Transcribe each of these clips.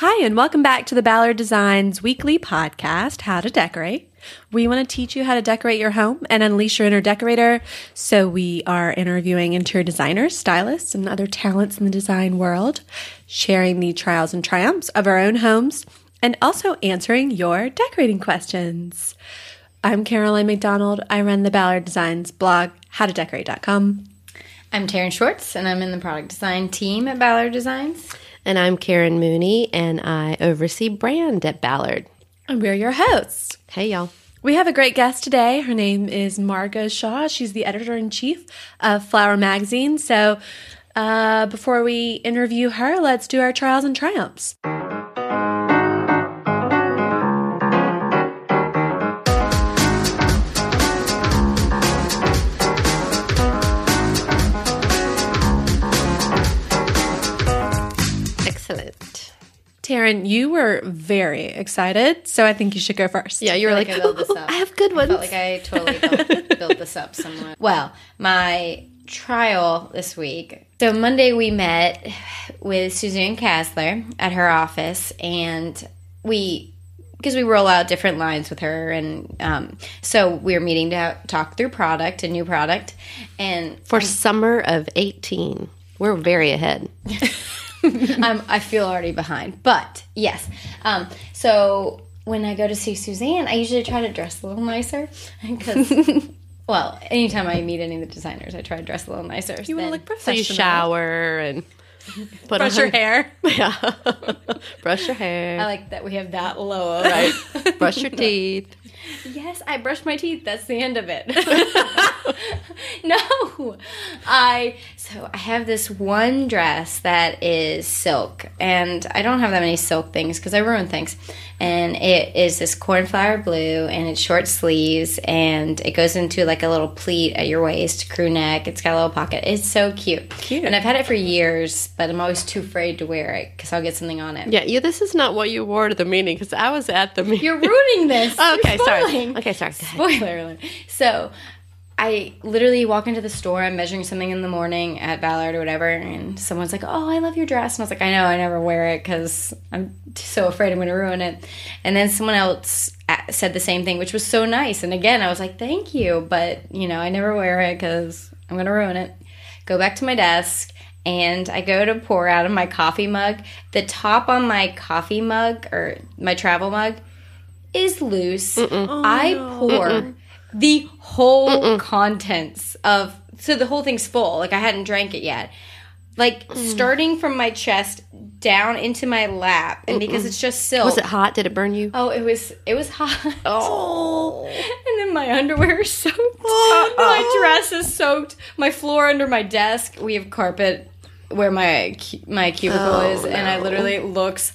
Hi, and welcome back to the Ballard Designs weekly podcast, How to Decorate. We want to teach you how to decorate your home and unleash your inner decorator. So, we are interviewing interior designers, stylists, and other talents in the design world, sharing the trials and triumphs of our own homes, and also answering your decorating questions. I'm Caroline McDonald. I run the Ballard Designs blog, howtodecorate.com. I'm Taryn Schwartz, and I'm in the product design team at Ballard Designs. And I'm Karen Mooney, and I oversee brand at Ballard. And we're your hosts. Hey, y'all. We have a great guest today. Her name is Margot Shaw. She's the editor in chief of Flower Magazine. So, uh, before we interview her, let's do our trials and triumphs. Excellent. Taryn, you were very excited, so I think you should go first. Yeah, you were like, I built this up. I have good I ones. felt like I totally built, built this up somewhat. Well, my trial this week. So Monday we met with Suzanne Kasler at her office, and we because we roll out different lines with her, and um, so we were meeting to talk through product, a new product, and For summer of 18. We're very ahead. I'm, I feel already behind. But yes. Um, so when I go to see Suzanne, I usually try to dress a little nicer because, well, anytime I meet any of the designers, I try to dress a little nicer. You want to look So you shower and put Brush on your hair. Yeah. Brush your hair. I like that we have that low. right. Brush your teeth. Yes, I brush my teeth. That's the end of it. no, I so I have this one dress that is silk, and I don't have that many silk things because I ruin things. And it is this cornflower blue, and it's short sleeves, and it goes into like a little pleat at your waist, crew neck. It's got a little pocket. It's so cute. Cute. And I've had it for years, but I'm always too afraid to wear it because I'll get something on it. Yeah, you. This is not what you wore to the meeting because I was at the meeting. You're ruining this. Okay, sorry. Spoiling. Okay, sorry. Spoiler alert. So I literally walk into the store, I'm measuring something in the morning at Ballard or whatever, and someone's like, Oh, I love your dress. And I was like, I know, I never wear it because I'm so afraid I'm going to ruin it. And then someone else said the same thing, which was so nice. And again, I was like, Thank you. But, you know, I never wear it because I'm going to ruin it. Go back to my desk. And I go to pour out of my coffee mug. The top on my coffee mug or my travel mug is loose. I oh, pour the whole contents of so the whole thing's full. Like I hadn't drank it yet. Like mm. starting from my chest down into my lap, and because it's just silk. Was it hot? Did it burn you? Oh, it was it was hot. Oh. And then my underwear is soaked. my dress is soaked. My floor under my desk. We have carpet where my my cubicle Oh, is, and I literally looks.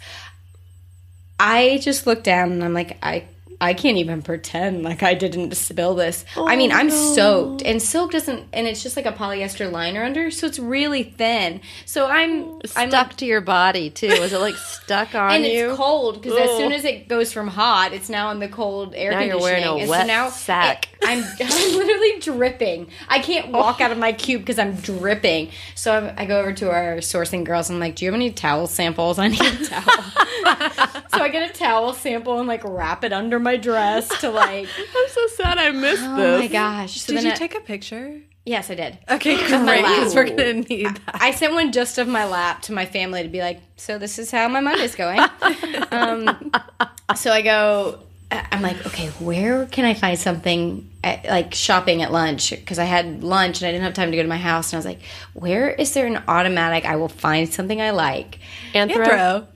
I just look down and I'm like, I I can't even pretend like I didn't spill this. I mean, oh, I'm soaked, and silk doesn't, and it's just like a polyester liner under, so it's really thin. So I'm I'm Stuck like, to your body too. Was it like stuck on and you? And it's cold because as soon as it goes from hot, it's now in the cold air Now you're conditioning. wearing a wet so now sack. it- I'm I'm literally dripping. I can't oh. walk Oh. out of my cube because I'm dripping. So I'm, I go over to our sourcing girls. And I'm like, "Do you have any towel samples? I need a towel." so I get a towel sample and like wrap it under my dress to like. I'm so sad I missed Oh this. my gosh! So Did you I- take a picture? Yes, I did. Okay, my great, lap. because we're going to need that. I sent one just of my lap to my family to be like, so this is how my Monday's going. um, so I go, I'm like, okay, where can I find something at, like shopping at lunch? Because I had lunch and I didn't have time to go to my house. And I was like, where is there an automatic I will find something I like? Anthro. Anthro.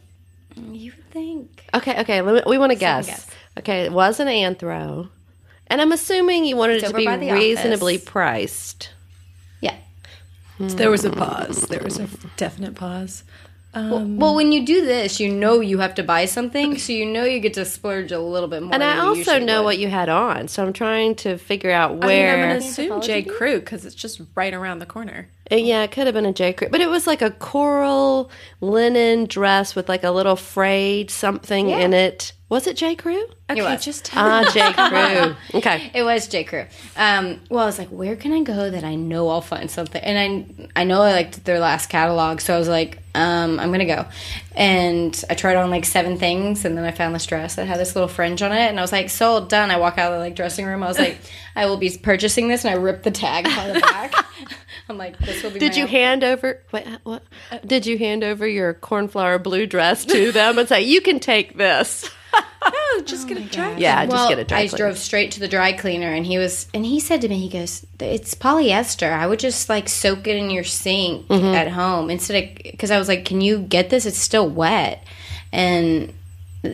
You think? Okay, okay. let me- We want to guess. guess. Okay, it was an anthro. And I'm assuming you wanted It's it to be reasonably office. priced. Yeah. There was a pause. There was a definite pause. Um, Well, when you do this, you know you have to buy something, so you know you get to splurge a little bit more. And I than you also usually know would. what you had on, so I'm trying to figure out I mean, I'm going to assume J. Crew because it's just right around the corner. Uh, yeah, it could have been a J. Crew, but it was like a coral linen dress with like a little frayed something Yeah. in it. Was it J. Crew? Okay, was. just tell Ah, J. Crew. Okay. It was J. Crew. Um, well, I was like, where can I go that I know I'll find something? And I I know I liked their last catalog, so I was like, um, I'm gonna go. And I tried on like seven things, and then I found this dress that had this little fringe on it, and I was like, sold, done. I walk out of the like dressing room. I was like, I will be purchasing this, and I ripped the tag on the back. I'm like, this will be. Did my you outfit. hand over what, what did you hand over your cornflower blue dress to them and say you can take this? Oh, just get a dress. Yeah, just get a dry I cleaner. drove straight to the dry cleaner, and he was, and he said to me, he goes, "It's polyester. I would just like soak it in your sink Mm-hmm. at home instead of because I was like, can you get this? It's still wet." And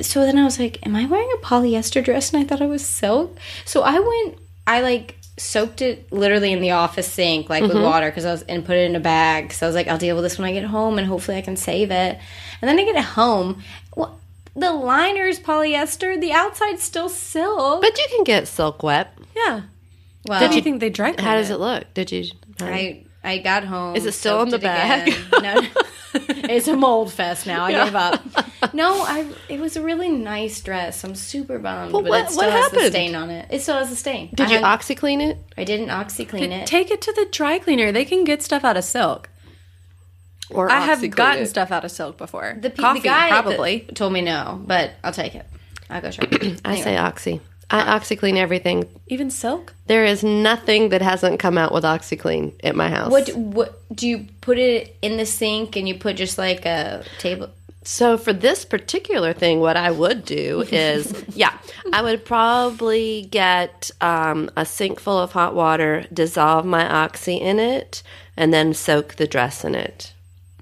so then I was like, "Am I wearing a polyester dress?" And I thought it was silk. So I went, I like soaked it literally in the office sink, like Mm-hmm. with water, because I was and put it in a bag. So I was like, I'll deal with this when I get home, and hopefully I can save it. And then I get it home. Well, the liner's polyester, the outside's still silk. But you can get silk wet. Yeah. Well, How you think they dry clean How does it look? Did you? I I got home. Is it still in the bag? again. No, it's a mold fest now. I gave up. No, I. It was a really nice dress. I'm super bummed, Well, but what- it still what has the happened? stain on it. It still has the stain. Did I you had- OxiClean it? I didn't OxiClean it. Take it to the dry cleaner. They can get stuff out of silk. Or I have gotten stuff out of silk before. the, pe- Coffee, the guy that probably. told me no, but I'll take it. I'll go try. it. I say Oxy. I OxiClean everything. Even silk. There is nothing that hasn't come out with OxiClean at my house. What what do you put it in the sink and you put just like a table? So for this particular thing, what I would do is, yeah, I would probably get um, a sink full of hot water, dissolve my oxy in it, and then soak the dress in it.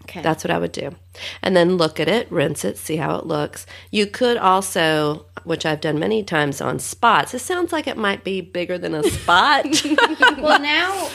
Okay. That's what I would do. And then look at it, rinse it, see how it looks. You could also, which I've done many times on spots. It sounds like it might be bigger than a spot. well now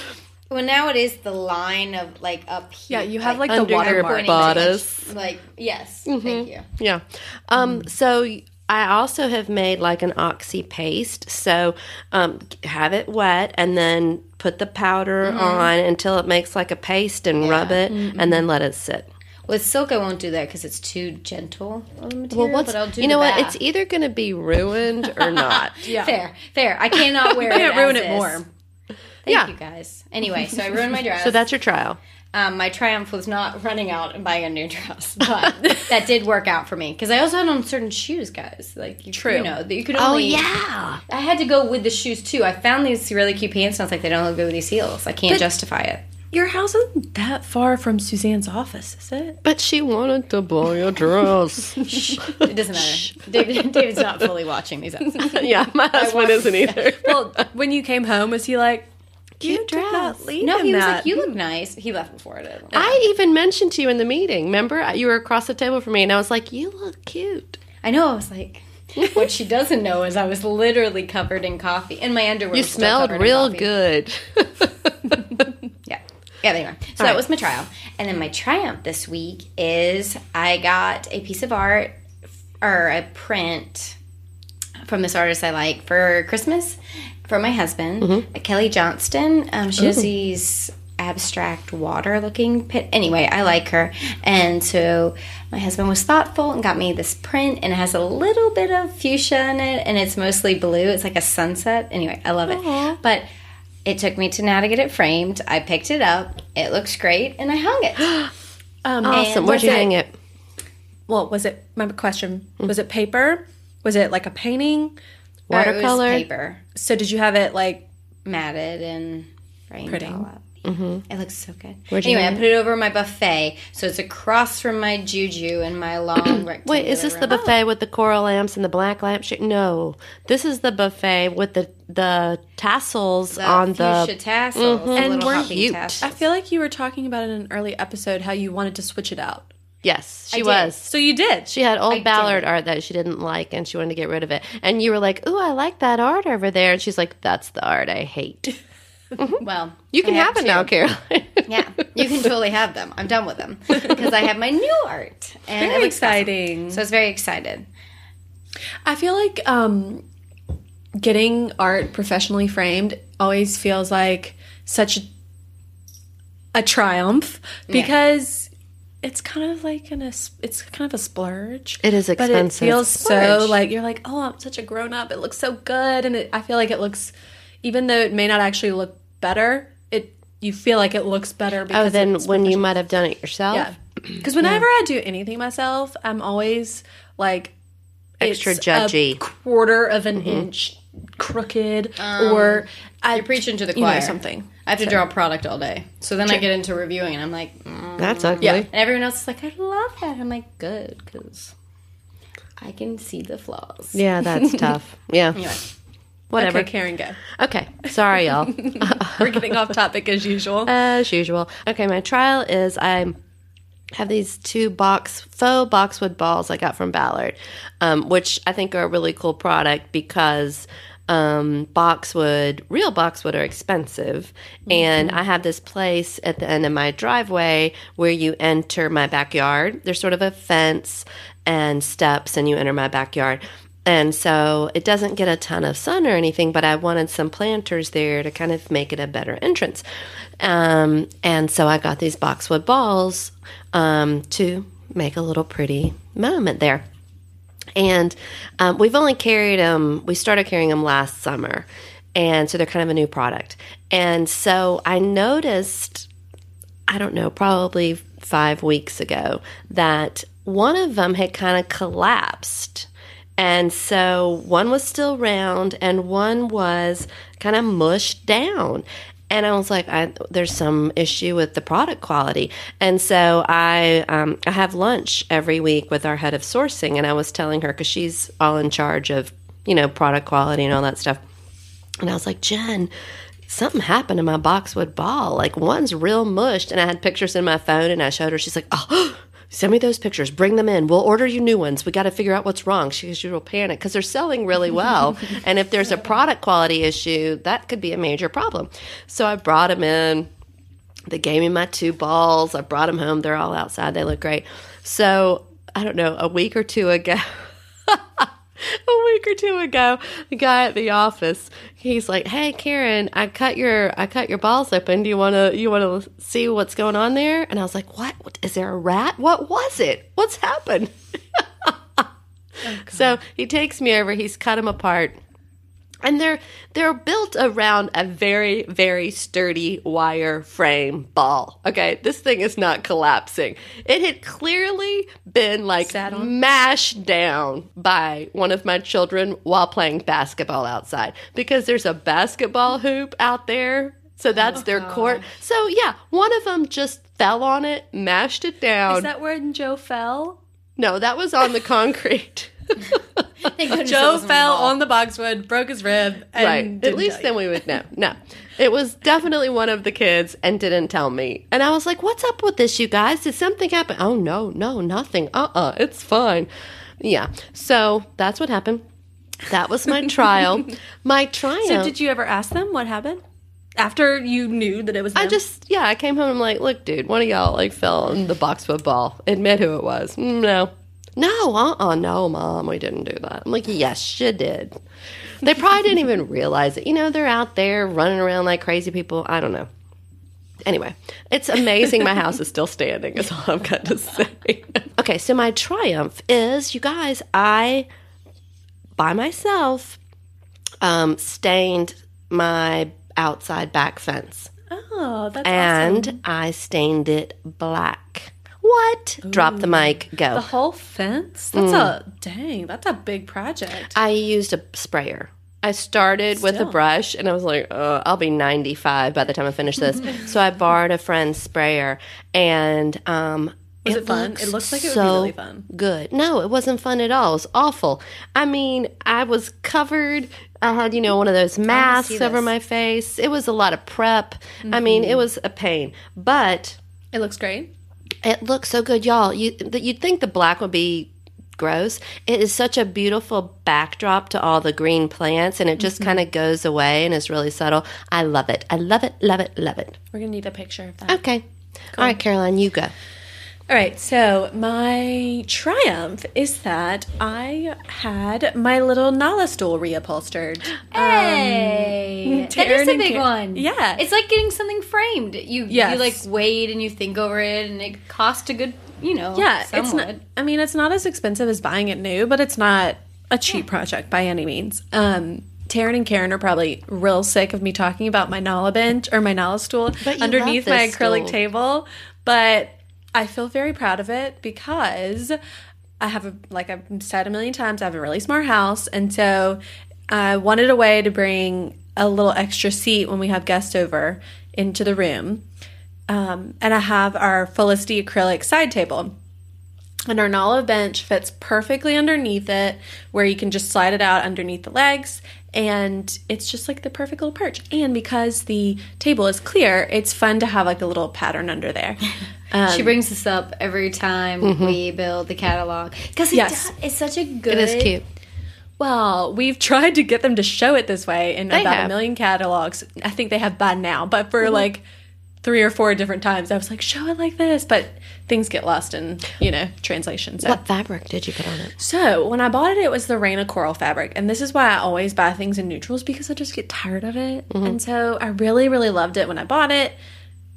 well now it is the line of like up here Yeah, you have like, Under the pointing bodice. like yes Mm-hmm. thank you Yeah. Um, So I also have made like an oxy paste. So um, have it wet and then put the powder mm-hmm. on until it makes like a paste and rub it mm-hmm. and then let it sit. with silk i won't do that because it's too gentle of a material Well, what's but i'll do you know what? It's either going to be ruined or not. Yeah. fair fair i cannot wear it Can't as ruin it is. more. thank Yeah. you guys anyway so i ruined my dress So that's your trial. Um, my triumph was not running out and buying a new dress but that did work out for me because i also had on certain shoes guys like you, True. you know that you could only. Oh yeah. I had to go with the shoes too. I found these really cute pants, and I was like, they don't look good with these heels. I can't justify it. Your house isn't that far from Suzanne's office, is it? But she wanted to buy a dress. It doesn't matter. David, David's not fully watching these episodes. yeah, my husband isn't either. Well, when you came home, was he like, you Cute dress. No, he was that. like, you look nice. He left before it. did. I even mentioned to you in the meeting. Remember, you were across the table from me, and I was like, "You look cute." I know. I was like, what she doesn't know is I was literally covered in coffee, and my underwear. You smelled real good. Yeah. Yeah, they are. So that was my trial. And then my triumph this week is I got a piece of art or a print from this artist I like for Christmas for my husband, Mm-hmm. Kelly Johnston. Um, she has these abstract water looking pit. Anyway, I like her. And so my husband was thoughtful and got me this print and it has a little bit of fuchsia in it and it's mostly blue. It's like a sunset. Anyway, I love it. But it took me to now to get it framed. I picked it up. It looks great and I hung it. um, awesome. Where'd you it- hang it? well, was it, my question, was it paper? Was it like a painting? Or it was Watercolor? paper. So did you have it like, matted and framed Pretty. all up. Mm-hmm. It looks so good. Where'd anyway, I put it over my buffet, so it's across from my juju and my long rectangular. Wait, is this the room. buffet with the coral lamps and the black lampshade? No, this is the buffet with the the tassels The on the. tassels, the And little we're hot cute. tassels. I feel like you were talking about in an early episode how you wanted to switch it out. Yes, she was. So you did. She had old I Ballard did. art that she didn't like, and she wanted to get rid of it. And you were like, "Ooh, I like that art over there," and she's like, "That's the art I hate." Well, You can I have, it two. now, Caroline. Yeah, you can totally have them. I'm done with them because I have my new art, and Very looks awesome. exciting. So I was very excited. I feel like um, getting art professionally framed always feels like such a triumph because it's kind of like an it's kind of a splurge. It is expensive. but it expensive. feels so like you're like, oh, I'm such a grown up. It looks so good, and it, I feel like it looks, even though it may not actually look better, it you feel like it looks better oh, because Oh, then it's when you might have done it yourself. yeah. Because whenever I do anything myself, I'm always like Extra it's judgy. a quarter of an mm-hmm. inch crooked, um, or I You're preaching to the you know, choir. something. I have to draw a product all day. So then I get into reviewing and I'm like, mm. That's ugly. Yeah. and everyone else is like, I love that. I'm like, good, because I can see the flaws. Yeah, that's tough. Yeah. Anyway, Whatever. Okay, Karen, go. Okay. Sorry, y'all. We're getting off topic as usual. As usual. Okay, my trial is I have these two box faux boxwood balls I got from Ballard, um, which I think are a really cool product because um, boxwood, real boxwood, are expensive, and I have this place at the end of my driveway where you enter my backyard. There's sort of a fence and steps, and you enter my backyard. And so it doesn't get a ton of sun or anything, but I wanted some planters there to kind of make it a better entrance. Um, and so I got these boxwood balls um, to make a little pretty moment there. And um, we've only carried them, we started carrying them last summer. And so they're kind of a new product. And so I noticed I don't know, probably five weeks ago, that one of them had kind of collapsed. And so one was still round and one was kind of mushed down. And I was like, I, there's some issue with the product quality. And so I, um, I have lunch every week with our head of sourcing. And I was telling her, because she's all in charge of, you know, product quality and all that stuff. And I was like, Jen, something happened to my boxwood ball. Like one's real mushed. And I had pictures in my phone and I showed her. She's like, oh, send me those pictures. Bring them in. We'll order you new ones. We got to figure out what's wrong. She goes, you'll panic because they're selling really well. and if there's a product quality issue, that could be a major problem. So I brought them in. They gave me my two balls. I brought them home. They're all outside. They look great. So I don't know, a week or two ago, a week or two ago, the guy at the office, he's like, "Hey, Karen, I cut your I cut your balls open. Do you want to you want to see what's going on there?" And I was like, "What? what? Is there a rat? What was it? What's happened?" so he takes me over. He's cut him apart. And they're they're built around a very very sturdy wire frame ball. Okay, this thing is not collapsing. It had clearly been like mashed down by one of my children while playing basketball outside because there's a basketball hoop out there. So that's their oh, court. So yeah, one of them just fell on it, mashed it down. Is that where Joe fell? no, that was on the concrete. Thank goodness it Joe fell ball. on the boxwood, broke his rib, and right. didn't At least then we would know. No, it was definitely one of the kids and didn't tell me. And I was like, "What's up with this, you guys? Did something happen?" Oh no, no, nothing. Uh, uh it's fine. Yeah. So that's what happened. That was my trial. my triumph. So did you ever ask them what happened after you knew that it was? I just yeah, I came home. And I'm like, look, dude, one of y'all like fell on the boxwood ball. Admit who it was. "Mm, No, no, uh, uh no, mom, we didn't do that. I'm like, yes, you did. They probably didn't even realize it. You know, they're out there running around like crazy people. I don't know. Anyway, it's amazing my house is still standing. Is all I've got to say. okay, so my triumph is, you guys, I by myself um, stained my outside back fence oh, that's and awesome. I stained it black. What? Drop the mic, go. the whole fence. That's a dang. That's a big project. I used a sprayer. I started with a brush and I was like, uh, I'll be 95 by the time I finish this. so I borrowed a friend's sprayer and um, Was it fun? It looks like it would be really fun. Good. No, it wasn't fun at all. It was awful. I mean, I was covered. I had, you know, one of those masks over my face. It was a lot of prep. I mean, Mm-hmm. it was a pain. But It looks great. It looks so good, y'all. You you'd think the black would be gross. It is such a beautiful backdrop to all the green plants, and it just Mm-hmm. kind of goes away and is really subtle. I love it. I love it. Love it. Love it. We're gonna need a picture of that. Okay. All right, Caroline, you go. All right, so my triumph is that I had my little Nala stool reupholstered. Hey, that Taryn is a big Karen- one. Yeah. it's like getting something framed. You Yes. you like wait and you think over it, and it costs a good you know, Yeah, some it's not. I mean, it's not as expensive as buying it new, but it's not a cheap project by any means. Um, Taryn and Karen are probably real sick of me talking about my Nala bench or my Nala stool underneath my acrylic stool. table, but I feel very proud of it because I have a like I've said a million times, I have a really smart house, and so I wanted a way to bring a little extra seat when we have guests over into the room. Um, and I have our Felicity acrylic side table. And our Nala bench fits perfectly underneath it, where you can just slide it out underneath the legs, and it's just like the perfect little perch. And because the table is clear, it's fun to have like a little pattern under there. Um, She brings this up every time we build the catalog because it Yes. does- it's such a good. It is cute. well, we've tried to get them to show it this way in They about have. a million catalogs. I think they have by now, but for like three or four different times, I was like, show it like this, but things get lost in you know translation. So. What fabric did you put on it? So when I bought it, it was the Raina coral fabric, and this is why I always buy things in neutrals because I just get tired of it. Mm-hmm. And so I really, really loved it when I bought it,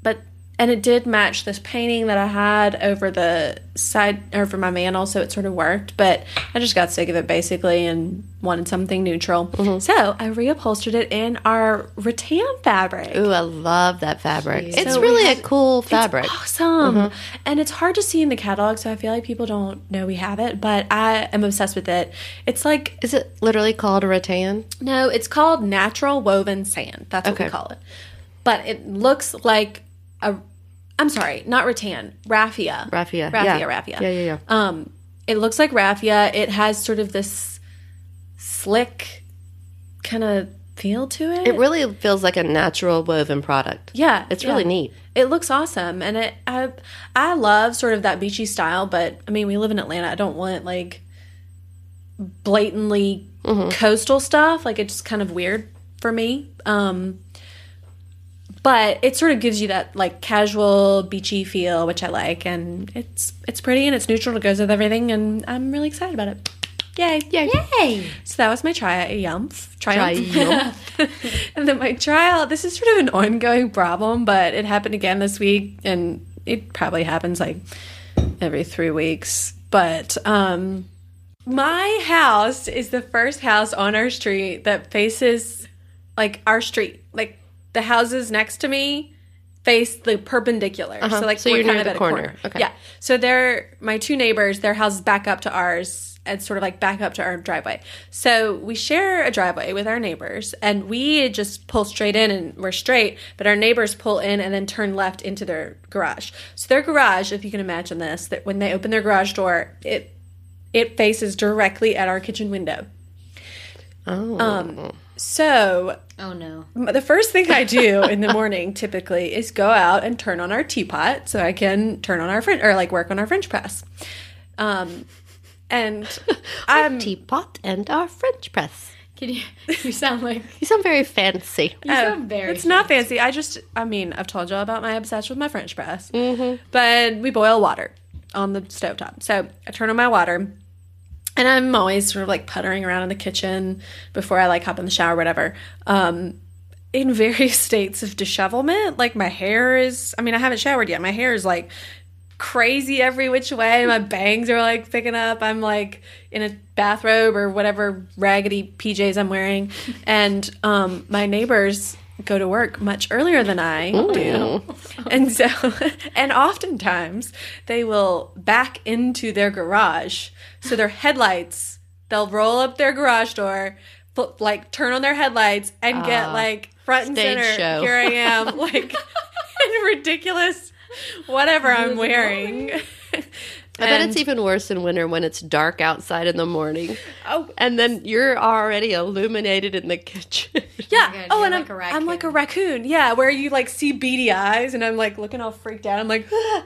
but and it did match this painting that I had over the side over my mantle, so it sort of worked. But I just got sick of it basically and wanted something neutral. Mm-hmm. So I reupholstered it in our rattan fabric. Ooh, I love that fabric. It's So really have- a cool fabric. Awesome. Mm-hmm. And it's hard to see in the catalog, so I feel like people don't know we have it, but I am obsessed with it. It's like Is it literally called a rattan? No, it's called natural woven sand. That's what we call it. But it looks like a. I'm sorry, not rattan, raffia. Raffia. Raffia. Yeah. Raffia. Yeah, yeah, yeah. Um, it looks like raffia. It has sort of this slick kind of feel to it. It really feels like a natural woven product. yeah, It's yeah. really neat. It looks awesome, and it I I love sort of that beachy style. But I mean, we live in Atlanta. I don't want like blatantly Mm-hmm. coastal stuff. Like it's just kind of weird for me. Um, but it sort of gives you that like casual beachy feel, which I like, and it's it's pretty and it's neutral. It goes with everything, and I'm really excited about it. Yay! Yay! Yay! So that was my triumph. Triumph. Triumph. and then my trial, this is sort of an ongoing problem, but it happened again this week, and it probably happens like every three weeks. But um, my house is the first house on our street that faces like our street. Like the houses next to me face the perpendicular. So like So we're you're kind of at a corner. Okay. Yeah. So they're my two neighbors. Their houses back up to ours and sort of like back up to our driveway. So we share a driveway with our neighbors, and we just pull straight in and we're straight. But our neighbors pull in and then turn left into their garage. So their garage, if you can imagine this, that when they open their garage door, it it faces directly at our kitchen window. Oh. Um, so Oh no. the first thing I do in the morning typically is go out and turn on our teapot so I can turn on our French or like work on our French press. Um, and I'm teapot and our French press. Can you? You sound like You sound very fancy. you sound very. it's not fancy. I just, I mean, I've told y'all about my obsession with my French press. Mm-hmm. But we boil water on the stovetop. So I turn on my water. And I'm always sort of like puttering around in the kitchen before I like hop in the shower whatever. Um, in various states of dishevelment. Like my hair is, I mean, I haven't showered yet. My hair is like crazy every which way. My bangs are like picking up. I'm like in a bathrobe or whatever raggedy PJs I'm wearing. And um, my neighbors go to work much earlier than I do. And so, and oftentimes they will back into their garage. So their headlights, they'll roll up their garage door, like turn on their headlights and get like front and center. show. Here I am, like in ridiculous whatever I'm wearing. I bet it's even worse in winter when it's dark outside in the morning. Oh. And then you're already illuminated in the kitchen. Yeah. God, oh, and like I'm, a I'm like a raccoon. Yeah, where you like see beady eyes, and I'm like looking all freaked out. I'm like, "Ah."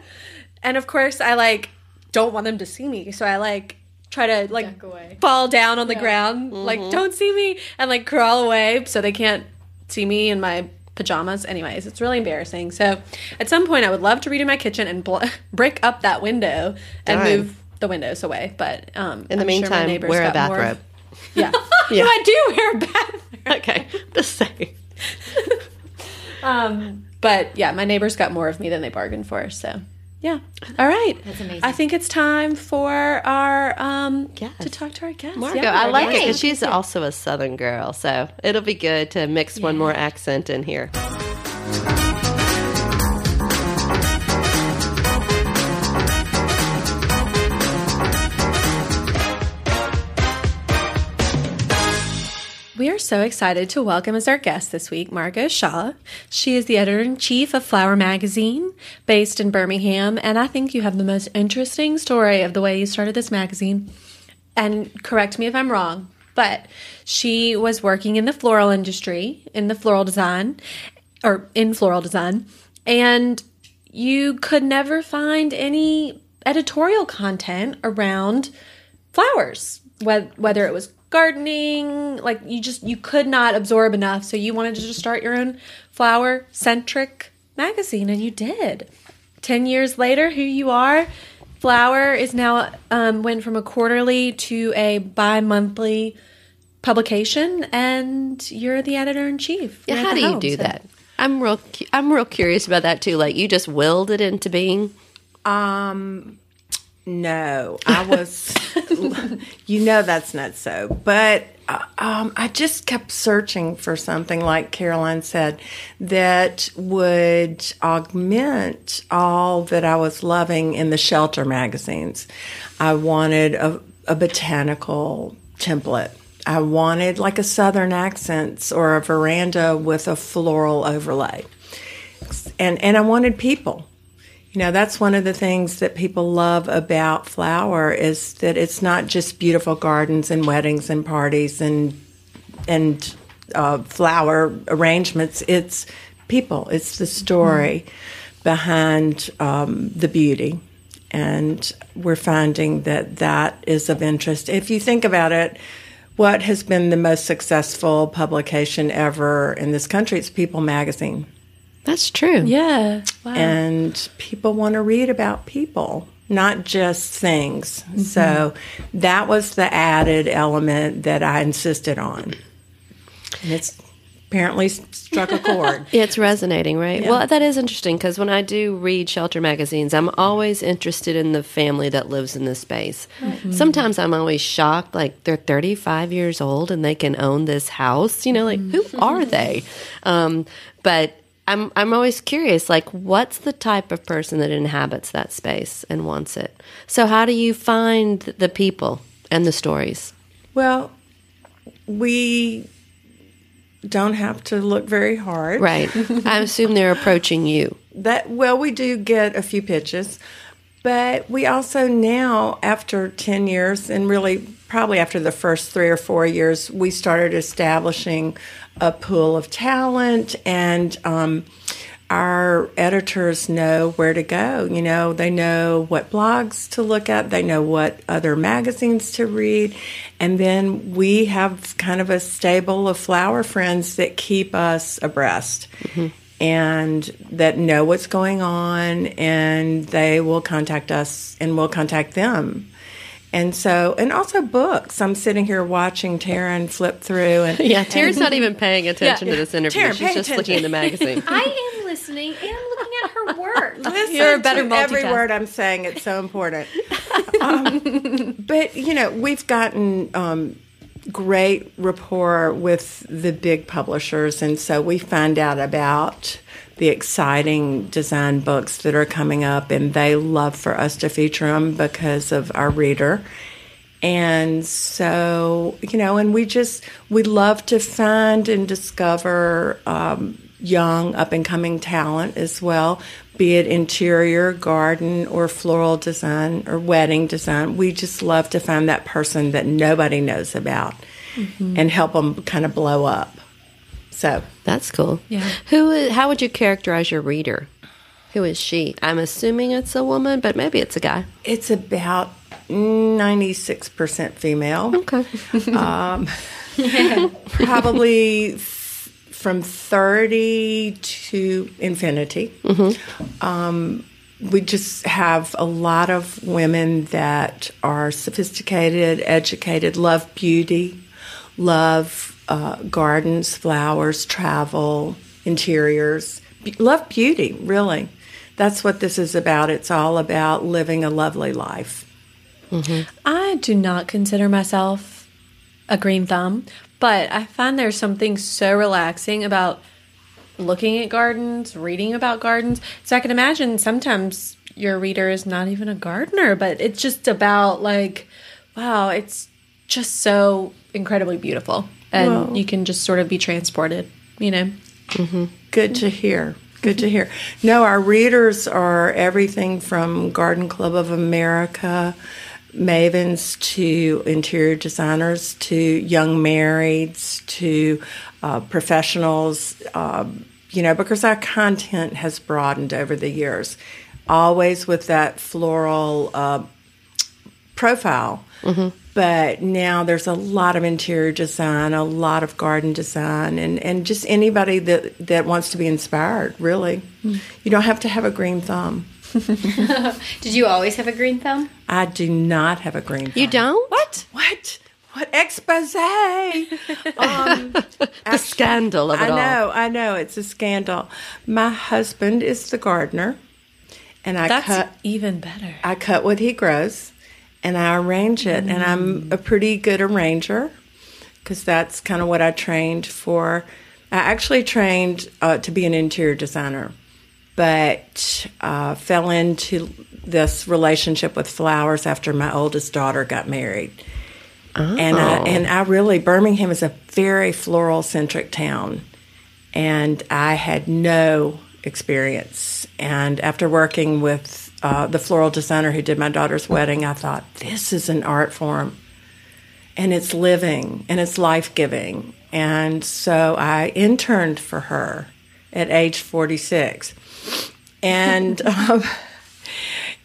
and of course I like don't want them to see me, so I like try to like away. fall down on the ground, like don't see me, and like crawl away so they can't see me and my pajamas. Anyways, it's really embarrassing. So at some point, I would love to redo my kitchen and bl- break up that window and Darn. move the windows away. But um, In the meantime, wear a bathrobe. yeah. Yeah. No, I do wear a bathrobe. okay, the same. Um, but yeah, my neighbors got more of me than they bargained for. So Yeah. All right. That's amazing. I think it's time for our um Yes. to talk to our guests. Margot, Yeah. I like it because she's also a Southern girl, so it'll be good to mix one more accent in here. We are so excited to welcome as our guest this week Margot Shaw. She is the editor in chief of Flower Magazine, based in Birmingham, and I think you have the most interesting story of the way you started this magazine. And correct me if I'm wrong, but she was working in the floral industry, in the floral design, or in floral design, and you could never find any editorial content around flowers whe- whether it was gardening like you just you could not absorb enough so you wanted to just start your own flower centric magazine and you did 10 years later here you are flower is now um, went from a quarterly to a bi-monthly publication and you're the editor-in-chief Yeah, how the do you do so- that? I'm real. cu- I'm real curious about that too. Like you just willed it into being. Um, no, I was. you know that's not so, but uh, um, I just kept searching for something like Caroline said that would augment all that I was loving in the shelter magazines. I wanted a, a botanical template. I wanted like a southern accents or a veranda with a floral overlay. And and I wanted people. You know, that's one of the things that people love about flower is that it's not just beautiful gardens and weddings and parties and and uh, flower arrangements. It's people. It's the story behind um, the beauty, and we're finding that that is of interest. If you think about it, what has been the most successful publication ever in this country? It's People Magazine That's true. yeah wow. and people want to read about people not just things mm-hmm. so that was the added element that i insisted on and it's apparently struck a chord It's resonating, right? Well, that is interesting because when I do read shelter magazines, I'm always interested in the family that lives in this space. Mm-hmm. Sometimes I'm always shocked, like they're 35 years old and they can own this house. You know, like who mm-hmm. are they? Um, but I'm I'm always curious, like what's the type of person that inhabits that space and wants it? So how do you find the people and the stories? well we don't have to look very hard Right. I assume they're approaching you. That well, we do get a few pitches, but we also now, after ten years, and really probably after the first three or four years, we started establishing a pool of talent, and um, our editors know where to go. You know, they know what blogs to look at, they know what other magazines to read, and then we have kind of a stable of flower friends that keep us abreast and that know what's going on and they will contact us and we'll contact them. And so, and also books. I'm sitting here watching Taryn flip through and Yeah, Tara's not even paying attention Yeah. to this interview. Tara, She's pay just looking in the magazine. I am listening and looking at her work. Listen You're a better to every word I'm saying. It's so important. um, but you know, we've gotten um, great rapport with the big publishers, and so we find out about the exciting design books that are coming up, and they love for us to feature them because of our reader. And so, you know, and we just, we love to find and discover um, young, up and coming talent as well, be it interior, garden, or floral design or wedding design. We just love to find that person that nobody knows about and help them kind of blow up. So, That's cool. Yeah. Who? How would you characterize your reader? Who is she? I'm assuming it's a woman, but maybe it's a guy. it's about 96% female. Okay. probably f- from 30 to infinity. Um, we just have a lot of women that are sophisticated, educated, love beauty, love uh, gardens, flowers, travel, interiors, Be- love beauty, really. that's what this is about. It's all about living a lovely life. I do not consider myself a green thumb, but I find there's something so relaxing about looking at gardens, reading about gardens. So I can imagine sometimes your reader is not even a gardener, but it's just about like, wow, it's just so incredibly beautiful. And Well- you can just sort of be transported, you know? Good to hear. Good to hear. No, our readers are everything from Garden Club of America, mavens to interior designers to young marrieds to uh, professionals, um, you know, because our content has broadened over the years, always with that floral uh, profile. But now there's a lot of interior design, a lot of garden design, and, and just anybody that, that wants to be inspired, really. You don't have to have a green thumb. Did you always have a green thumb? I do not have a green thumb. You don't? What? What? What expose? um, The scandal of it I all. know, I know. It's a scandal. My husband is the gardener, and I That's cut even better. I cut what he grows and I arrange it. And I'm a pretty good arranger because that's kind of what I trained for. I actually trained uh, to be an interior designer, but uh, fell into this relationship with flowers after my oldest daughter got married. And I, and I really Birmingham is a very floral centric town, and I had no experience. And after working with uh, the floral designer who did my daughter's wedding, I thought this is an art form, and it's living and it's life giving. And so I interned for her at age forty six, and. Um,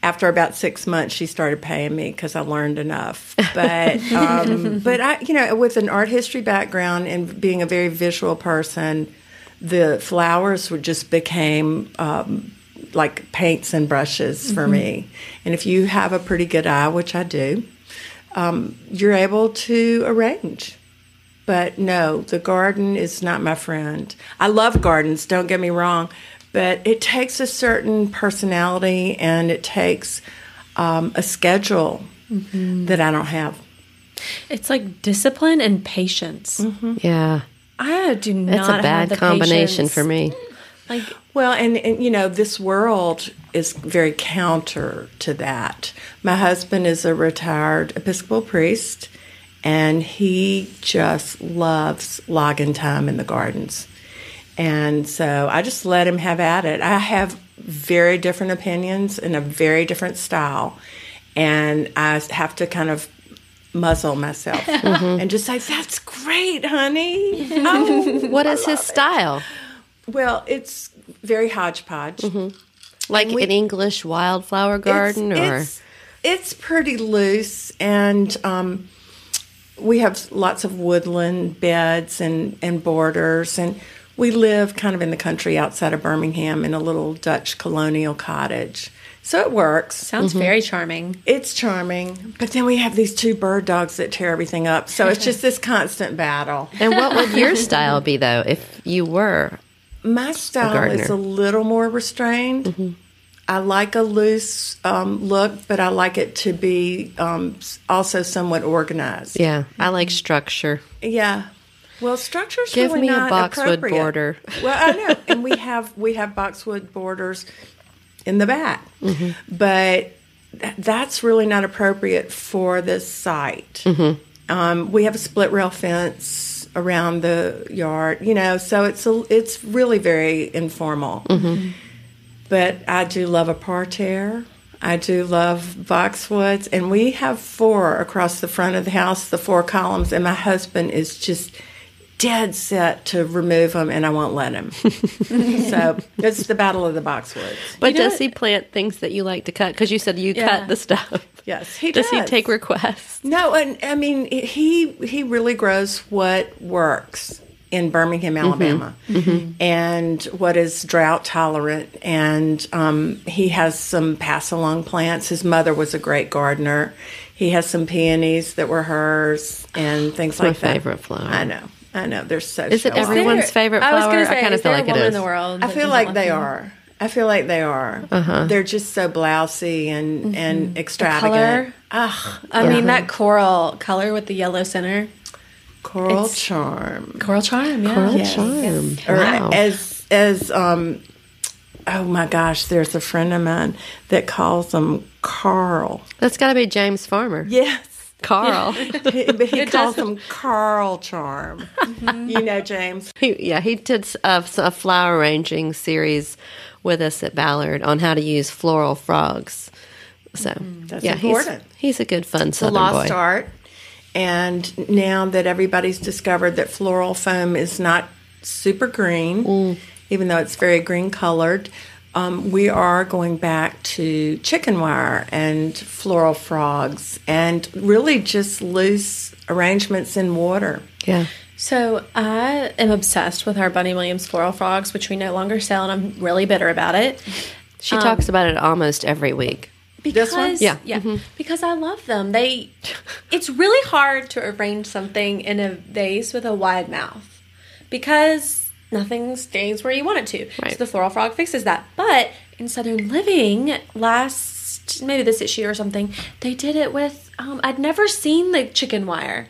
after about six months, she started paying me because I learned enough. But um, but I, you know, with an art history background and being a very visual person, the flowers just became um, like paints and brushes for me. And if you have a pretty good eye, which I do, um, you're able to arrange. But no, the garden is not my friend. I love gardens, don't get me wrong, but it takes a certain personality and it takes um, a schedule that I don't have. It's like discipline and patience. Yeah. I do not That's a have bad the combination patience. for me. Like Well, and, and you know, this world is very counter to that. My husband is a retired Episcopal priest, and he just loves logging time in the gardens. And so I just let him have at it. I have very different opinions and a very different style. And I have to kind of muzzle myself mm-hmm. and just say, That's great, honey. Oh, What is his style? Well, it's very hodgepodge. Like we- an English wildflower garden it's, or it's, it's pretty loose and um, we have lots of woodland beds and, and borders and we live kind of in the country outside of birmingham in a little dutch colonial cottage so it works sounds very charming. it's charming but then we have these two bird dogs that tear everything up so it's just this constant battle And what would your style be though if you were? My style is a little more restrained. I like a loose um, look, but I like it to be um, also somewhat organized. Yeah, I like structure. Yeah. Well, structure's Give really me a not boxwood appropriate. border. Well, I know, and we have we have boxwood borders in the back, Mm-hmm. but th- that's really not appropriate for this site. Mm-hmm. Um, we have a split rail fence around the yard, you know, so it's a, it's really very informal. Mm-hmm. But I do love a parterre. I do love boxwoods, and we have four across the front of the house, the four columns, and my husband is just dead set to remove them, and I won't let him. so it's the battle of the boxwoods. But You know does what- he plant things that you like to cut? Because you said you Yeah. cut the stuff. Yes, he does. Does he take requests? No, and I mean he he really grows what works in Birmingham, Alabama, and what is drought tolerant. And um, he has some pass along plants. His mother was a great gardener. He has some peonies that were hers and things like that. favorite flower. I know, I know. They're so. Is it everyone's favorite I was flower? gonna say, I kind of feel like a it in the world. I feel like they them? are. I feel like they are. Uh-huh. They're just so blousy and and color. extravagant. Ugh, I mean, that coral color with the yellow center. coral It's- charm. Coral charm, yeah. Coral Yes. charm. Or Wow. as as um oh my gosh, there's a friend of mine that calls them Carl. That's got to be James Farmer. Yes. Carl. He, but he It calls does- them Carl Charm. You know, James. He, yeah, he did a, a flower arranging series with us at Ballard on how to use floral frogs. So That's yeah, important. He's, he's a good fun the Southern lost boy. art. And now that everybody's discovered that floral foam is not super green, Mm. even though it's very green colored, um, we are going back to chicken wire and floral frogs and really just loose arrangements in water. Yeah, So I am obsessed with our Bunny Williams floral frogs, which we no longer sell, and I'm really bitter about it. she talks about it almost every week. Because, This one? Yeah. yeah, because I love them. They, it's really hard to arrange something in a vase with a wide mouth because nothing stays where you want it to. Right. So the floral frog fixes that. But in Southern Living, last maybe this issue or something, they did it with. Um, I'd never seen the chicken wire.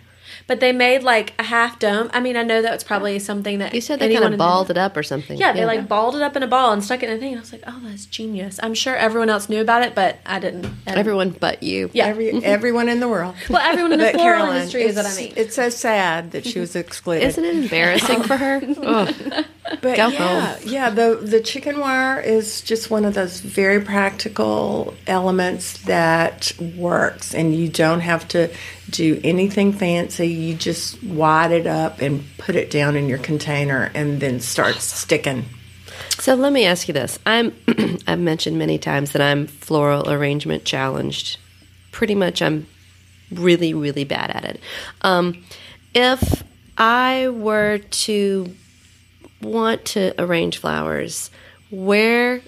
But they made like a half dome. I mean, I know that was probably something that You said they anyone kind in of balled it up or something. yeah, they like balled it up in a ball and stuck it in a thing. I was like, oh, that's genius. I'm sure everyone else knew about it, but I didn't. And- everyone but you. Yeah. Every, everyone in the world. well, everyone in the But floral Caroline, industry is what I mean. It's so sad that she was excluded. Isn't it embarrassing for her? But Go yeah, home. yeah. The the chicken wire is just one of those very practical elements that works, and you don't have to do anything fancy. You just wad it up and put it down in your container, and then start sticking. So let me ask you this: I'm I've mentioned many times that I'm floral arrangement challenged. Pretty much, I'm really really bad at it. Um, if I were to want to arrange flowers, where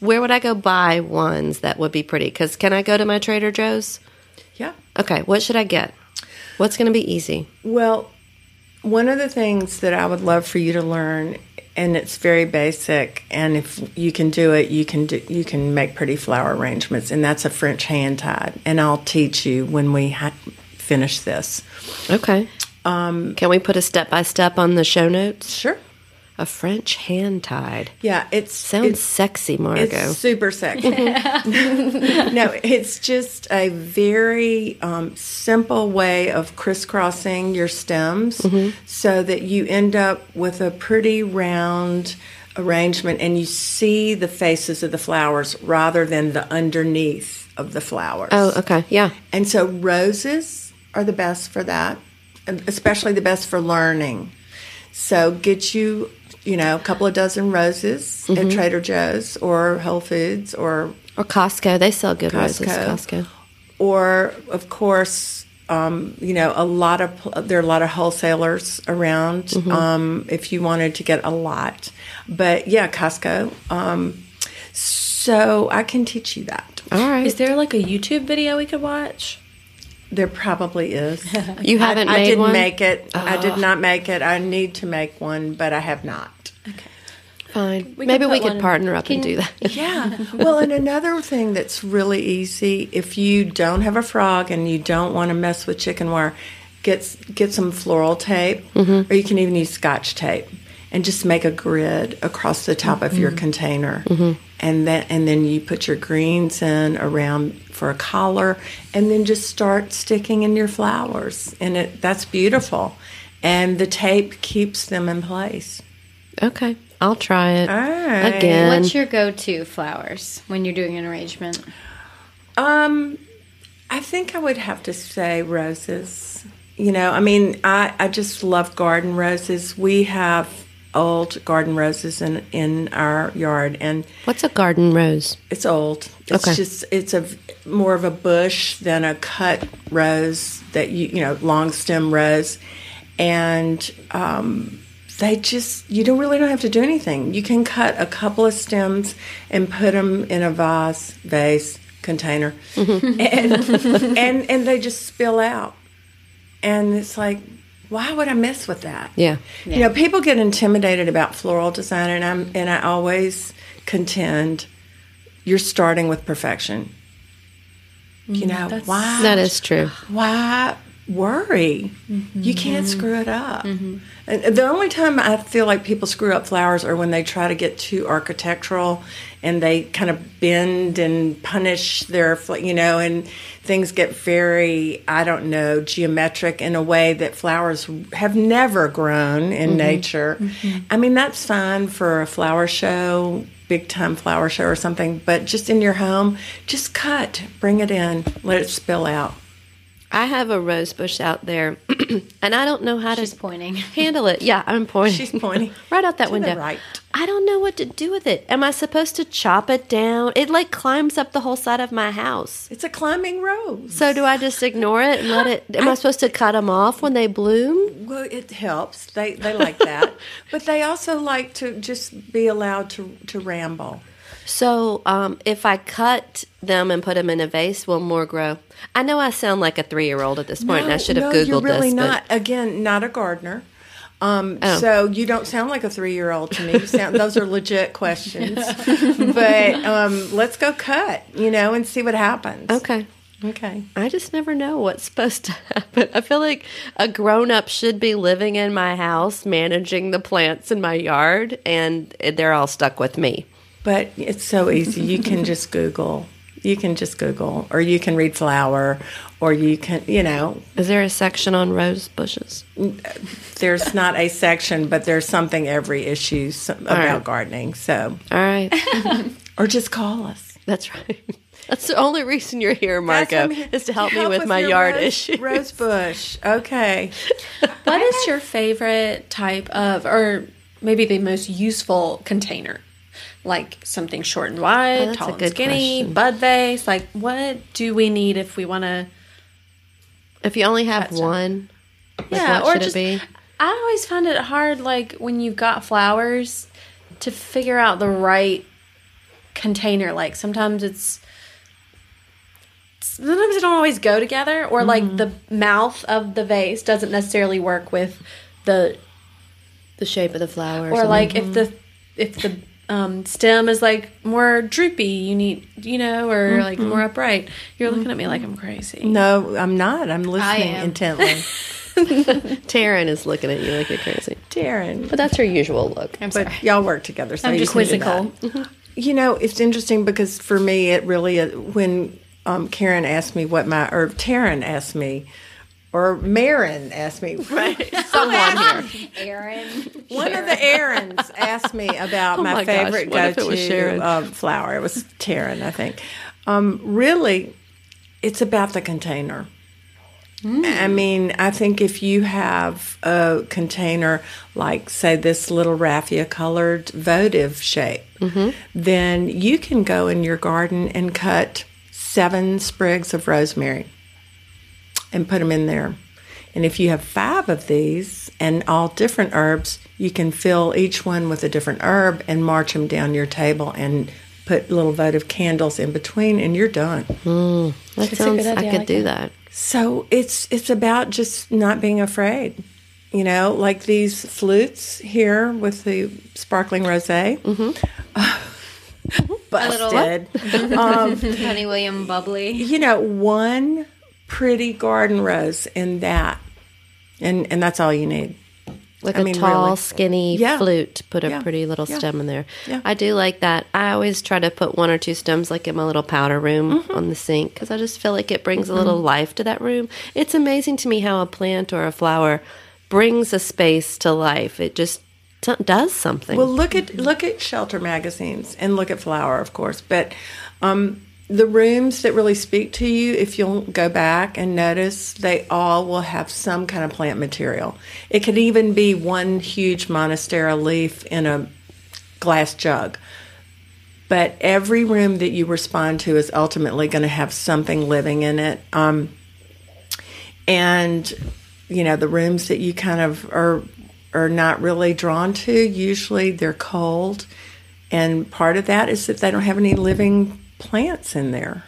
where would I go buy ones that would be pretty? Because can I go to my Trader Joe's? Okay, what should I get? What's going to be easy? Well, one of the things that I would love for you to learn, and it's very basic, and if you can do it, you can do, you can make pretty flower arrangements, and that's a French hand tied, and I'll teach you when we ha- finish this. Okay. Um, can we put a step by step on the show notes? Sure. A French hand tied. Yeah, it's Sounds it's, sexy, Margot. It's super sexy. no, it's just a very um, simple way of crisscrossing your stems so that you end up with a pretty round arrangement and you see the faces of the flowers rather than the underneath of the flowers. oh, okay. Yeah. And so roses are the best for that, especially the best for learning. So get you, you know, a couple of dozen roses at Trader Joe's or Whole Foods or Or Costco. They sell good roses. Costco. Costco. or of course um, you know a lot of there are a lot of wholesalers around um, if you wanted to get a lot but yeah costco um, so i can teach you that All right. Is there like a YouTube video we could watch? there probably is you haven't I, made I didn't one? make it i did not make it i need to make one but i have not Fine. We can Maybe we could partner up and do that. Yeah. Well, and another thing that's really easy if you don't have a frog and you don't want to mess with chicken wire, get get some floral tape, mm-hmm. or you can even use Scotch tape, and just make a grid across the top of your mm-hmm. container, mm-hmm. and then and then you put your greens in around for a collar, and then just start sticking in your flowers, and it that's beautiful, and the tape keeps them in place. Okay. I'll try it. All right. Again. What's your go-to flowers when you're doing an arrangement? Um, I think I would have to say roses. You know, I mean, I, I just love garden roses. We have old garden roses in in our yard, and What's a garden rose? it's old. It's Okay. just it's a more of a bush than a cut rose that you you know long stem rose, and um, they just you don't really don't have to do anything. You can cut a couple of stems and put them in a vase, vase container, mm-hmm. and, and and they just spill out, and it's like. Why would I mess with that? Yeah. You know, people get intimidated about floral design, and I'm and I always contend you're starting with perfection. You mm, know, why That is true. why worry? Mm-hmm. You can't mm-hmm. screw it up. Mm-hmm. And the only time I feel like people screw up flowers are when they try to get too architectural and they kind of bend and punish their, you know, and things get very, I don't know, geometric in a way that flowers have never grown in nature. I mean, that's fine for a flower show, big time flower show or something, but just in your home, just cut, bring it in, let it spill out. I have a rose bush out there, and I don't know how She's to pointing. handle it. Yeah, I'm pointing. She's pointing right out that to the window. right. I don't know what to do with it. Am I supposed to chop it down? It like climbs up the whole side of my house. It's a climbing rose. So do I just ignore it and let it? Am I supposed to cut them off when they bloom? Well, it helps. They they like that, but they also like to just be allowed to to ramble. So um, if I cut them and put them in a vase, will more grow? I know I sound like a three-year-old at this point, and I should have no, googled you're really this. not. Again, not a gardener. Um, Oh. So you don't sound like a three-year-old to me. Sound, those are legit questions. but um, let's go cut, you know, and see what happens. Okay. Okay. I just never know what's supposed to happen. I feel like a grown up should be living in my house, managing the plants in my yard, and they're all stuck with me. But it's so easy. You can just Google. You can just Google, or you can read flower, or you can, you know, Is there a section on rose bushes? there's not a section, but there's something every issue about right. gardening. So, All right. or just call us. That's right. That's the only reason you're here, Margot, That's- I'm here is to help me help with my your yard rose, issues. Rose bush. Okay. What is your favorite type of, or maybe the most useful container? Like something short and oh, wide, Oh, tall and skinny, question. bud vase. Like, what do we need if we want to? If you only have one, like Yeah, what or just. it be? I always find it hard, like when you've got flowers, to figure out the right container. Like sometimes it's. Sometimes they don't always go together, or like mm-hmm. the mouth of the vase doesn't necessarily work with the The shape of the flowers. or and- like if the if the um, stem is like more droopy, you need you know, or like more upright. You're looking at me like I'm crazy. No, I'm not. I'm listening intently. Taryn is looking at you like you're crazy. Darren. But that's her usual look. I'm But sorry. y'all work together, so I'm you just can do quizzical. You know, it's interesting because for me, it really uh, when um, Karen asked me what my or Taryn asked me. Or Marin asked me. Right. Someone here. Aaron. One of the errands asked me about Oh my, my favorite what if it was go-to Sharon? uh, flower. It was Taryn, I think. Um, really, it's about the container. I mean, I think if you have a container like, say, this little raffia colored votive shape, then you can go in your garden and cut seven sprigs of rosemary and put them in there. And if you have five of these and all different herbs, you can fill each one with a different herb and march them down your table and put little votive candles in between, and you're done. That a sounds. good I idea, I could like do that. that. So it's it's about just not being afraid. You know, like these flutes here with the sparkling rosé. Mm-hmm. Busted. um, Honey William Bubbly. you know, one pretty garden rose in that, and and that's all you need. Like I a mean, tall, really. skinny Yeah. flute. Put a Yeah. pretty little Yeah. stem in there. I do like that. I always try to put one or two stems, like in my little powder room Mm-hmm. on the sink, because I just feel like it brings a little life to that room. It's amazing to me how a plant or a flower brings a space to life. It just t- does something. Well, look at look at shelter magazines and look at Flower, of course. But um, the rooms that really speak to you, if you'll go back and notice, they all will have some kind of plant material. It could even be one huge monstera leaf in a glass jug. But every room that you respond to is ultimately going to have something living in it. Um, and you know the rooms that you kind of are are not really drawn to usually they're cold and part of that is that they don't have any living plants in there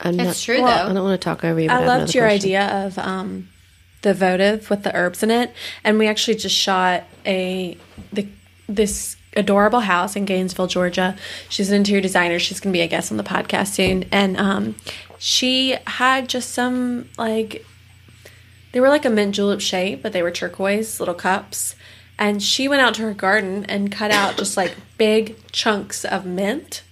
I'm That's true, I though. I don't want to talk over you. But I, I loved your question. idea of um, the votive with the herbs in it, and we actually just shot a the this adorable house in Gainesville, Georgia. She's an interior designer. She's going to be a guest on the podcast soon. And um, she had just some like they were like a mint julep shape, but they were turquoise little cups. And she went out to her garden and cut out just like big chunks of mint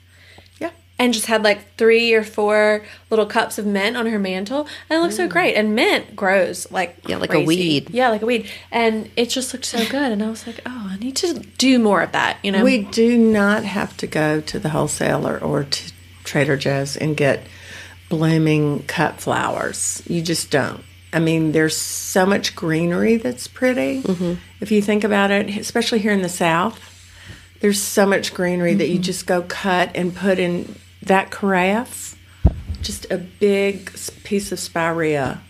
Yeah. and just had like three or four little cups of mint on her mantle and it looked so mm. great and mint grows like Yeah, like a weed. yeah like a weed and it just looked so good and i was like oh i need to do more of that you know We do not have to go to the wholesaler or to Trader Joe's and get blooming cut flowers. You just don't. I mean, there's so much greenery that's pretty. Mm-hmm. If you think about it, especially here in the South, there's so much greenery that you mm-hmm. just go cut and put in that carafe, just a big piece of spirea,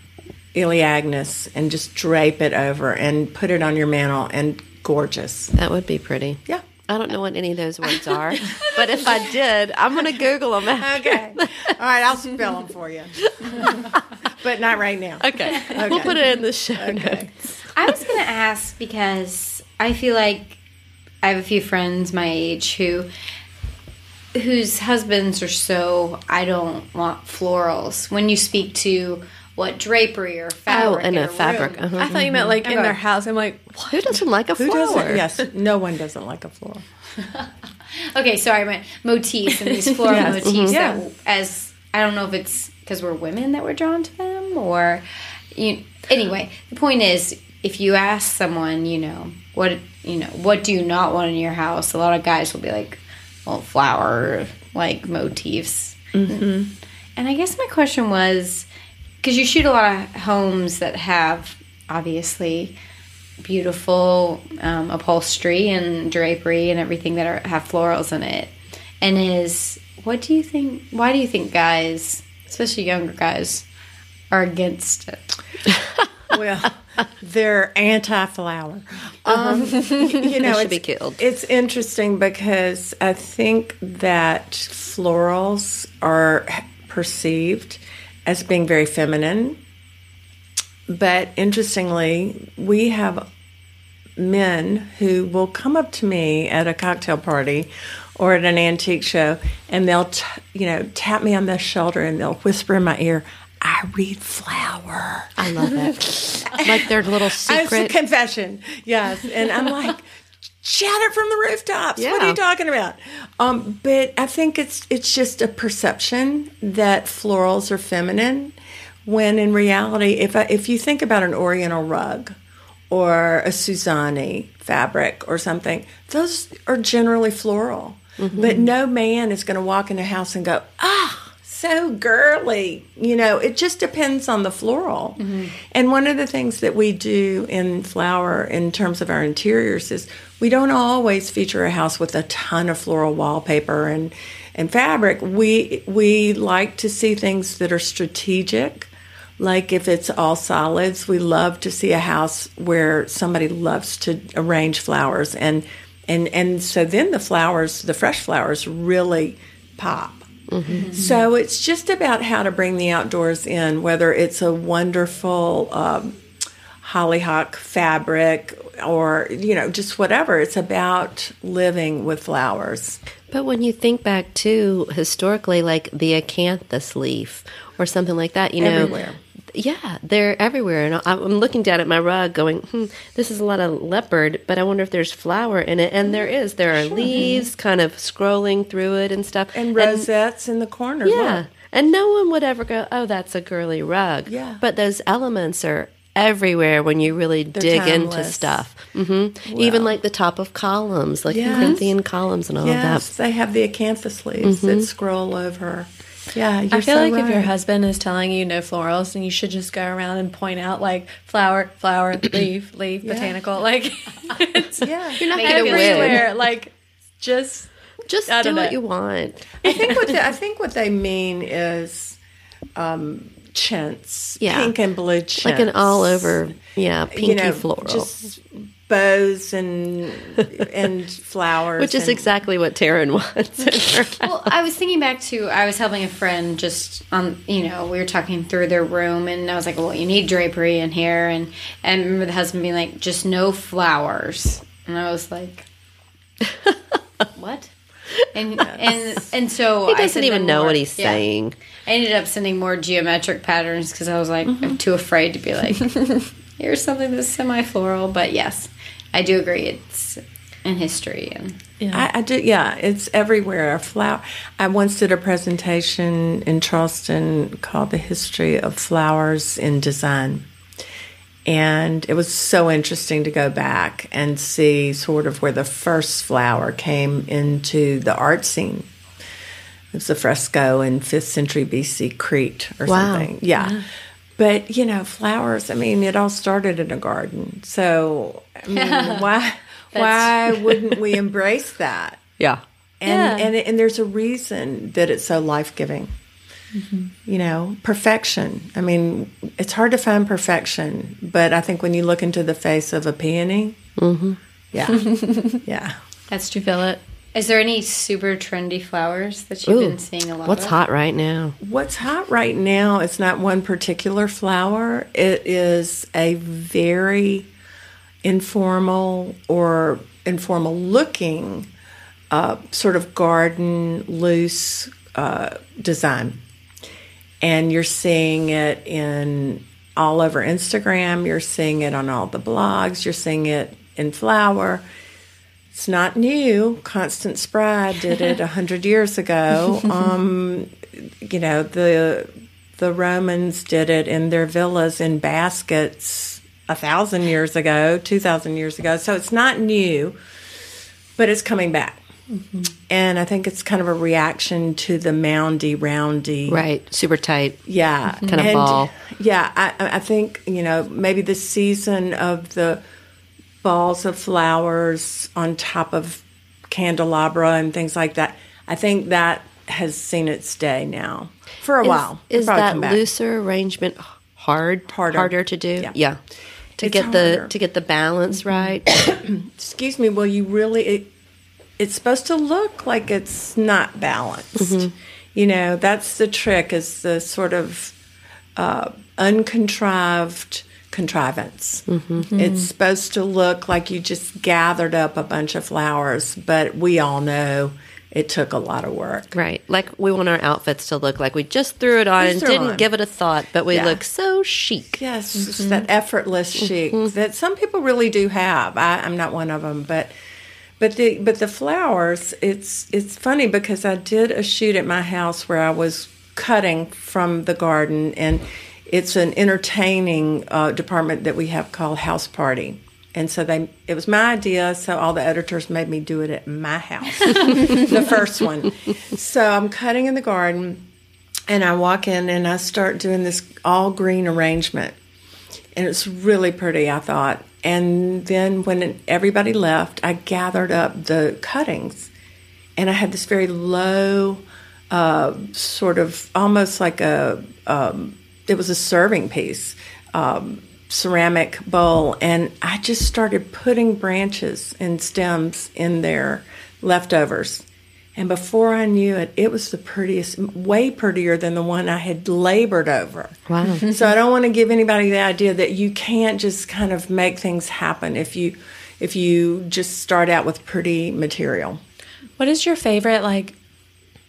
Elaeagnus, and just drape it over and put it on your mantle and gorgeous. That would be pretty. Yeah. I don't know what any of those words are, but if I did, I'm going to Google them. after. Okay. All right, I'll spell them for you. but not right now. Okay. We'll put it in the show notes. I was gonna ask because I feel like I have a few friends my age who whose husbands are so I don't want florals. When you speak to what drapery or fabric, Oh, in a fabric. Uh-huh. i thought you meant like in Okay. their house i'm like what? Who doesn't like a Who flower? doesn't? Yes, no one doesn't like a floral. Okay, sorry, my motifs and these floral Yes. motifs. Mhm. That as I don't know if it's because we're women that we're drawn to them, or you. Anyway, the point is, if you ask someone, you know, what you know, what do you not want in your house? A lot of guys will be like, well, flower like motifs. Mm-hmm. And I guess my question was, because you shoot a lot of homes that have obviously beautiful um, upholstery and drapery and everything that are, have florals in it. And is what do you think? Why do you think guys, especially younger guys, are against it? Well, they're anti-flower. Um, you know, should it's, be killed. It's interesting because I think that florals are perceived as being very feminine. But interestingly, we have men who will come up to me at a cocktail party or at an antique show and they'll t- you know tap me on the shoulder and they'll whisper in my ear i read flower I love it. like their little it's a secret. confession yes and i'm like shout it from the rooftops what are you talking about um, but i think it's it's just a perception that florals are feminine when in reality if I, if you think about an oriental rug or a suzani fabric or something, those are generally floral. But no man is going to walk in a house and go, ah, so girly. You know, it just depends on the floral. And one of the things that we do in flower in terms of our interiors is we don't always feature a house with a ton of floral wallpaper and and fabric. We we like to see things that are strategic like if it's all solids, we love to see a house where somebody loves to arrange flowers and and and so then the flowers, the fresh flowers really pop. So it's just about how to bring the outdoors in, whether it's a wonderful um, hollyhock fabric or you know just whatever. It's about living with flowers. But when you think back to historically, like the acanthus leaf or something like that, you know, Everywhere. yeah, they're everywhere. And I'm looking down at my rug, going, hmm, "This is a lot of leopard," but I wonder if there's flower in it. And there is. There are leaves, kind of scrolling through it and stuff, And rosettes in the corner. yeah, look. and no one would ever go, "Oh, that's a girly rug." Yeah. but those elements are everywhere when you really dig into timeless. stuff. hmm Even like the top of columns, like Yes. Corinthian columns and all Yes, of that. they have the acanthus leaves that scroll over. Yeah, you're I feel so like if your husband is telling you no florals, then you should just go around and point out like flower, flower, leaf, leaf, botanical. Like it's Yeah, You're not Make going it to everywhere. Like just Just do don't what know. you want. I think what they, I think what they mean is um, chintz, Yeah. pink and blue chintz, Like an all over, yeah, pinky you know, floral. just bows and and flowers, which is and- exactly what Taryn wants. in her house. well, I was thinking back to I was helping a friend just on you know we were talking through their room and I was like, well, you need drapery in here and and I remember the husband being like, just no flowers, and I was like, what? And and and so He doesn't sent even know more- what he's yeah. saying. I ended up sending more geometric patterns because I was like I'm too afraid to be like, here's something that's semi-floral. But yes, I do agree. It's in history and I, I do, yeah, it's everywhere. A flower. I once did a presentation in Charleston called "The History of Flowers in Design," and it was so interesting to go back and see sort of where the first flower came into the art scene. It was a fresco in fifth century BC Crete or Wow. something. Yeah. But you know, flowers. I mean, it all started in a garden. So I mean, why why wouldn't we embrace that? Yeah. And Yeah. and and there's a reason that it's so life giving. Mm-hmm. You know, perfection. I mean, it's hard to find perfection, but I think when you look into the face of a peony, mm-hmm. yeah, yeah. that's true. It. Is there any super trendy flowers that you've Ooh, been seeing a lot What's of? hot right now? What's hot right now is not one particular flower. It is a very informal or informal looking uh, sort of garden loose uh, design. And you're seeing it in all over Instagram, you're seeing it on all the blogs, you're seeing it in flower. It's not new. Constance Spry did it a hundred years ago. Um, you know the the Romans did it in their villas in baskets a thousand years ago, two thousand years ago. So it's not new, but it's coming back. And I think it's kind of a reaction to the moundy, roundy, Right. Super tight. yeah, Kind of ball. Yeah, I, I think you know maybe the season of the balls of flowers on top of candelabra and things like that. I think that has seen its day now for a Is, while. Is that looser arrangement hard Harder. to do? Yeah. To It's get the to get the balance right. Excuse me. Well, you really it, it's supposed to look like it's not balanced. Mm-hmm. You know, that's the trick. Is the sort of uh, uncontrived contrivance. Mm-hmm. It's supposed to look like you just gathered up a bunch of flowers, but we all know it took a lot of work. right. Like we want our outfits to look like we just threw it on Just and didn't on. give it a thought, but we Yeah. look so chic. Yes, it's Mm-hmm. that effortless chic that some people really do have. I, I'm not one of them, but but the but the flowers. It's it's funny because I did a shoot at my house where I was cutting from the garden, and it's an entertaining uh, department that we have called House Party. And so they, it was my idea. So all the editors made me do it at my house, the first one. So I'm cutting in the garden, and I walk in and I start doing this all green arrangement. And it's really pretty, I thought. And then when everybody left, I gathered up the cuttings and I had this very low, uh, sort of almost like a, um, it was a serving piece, um, ceramic bowl. And I just started putting branches and stems in there, leftovers. And before I knew it, it was the prettiest, way prettier than the one I had labored over. Wow. so I don't want to give anybody the idea that you can't just kind of make things happen if you if you just start out with pretty material. What is your favorite, like,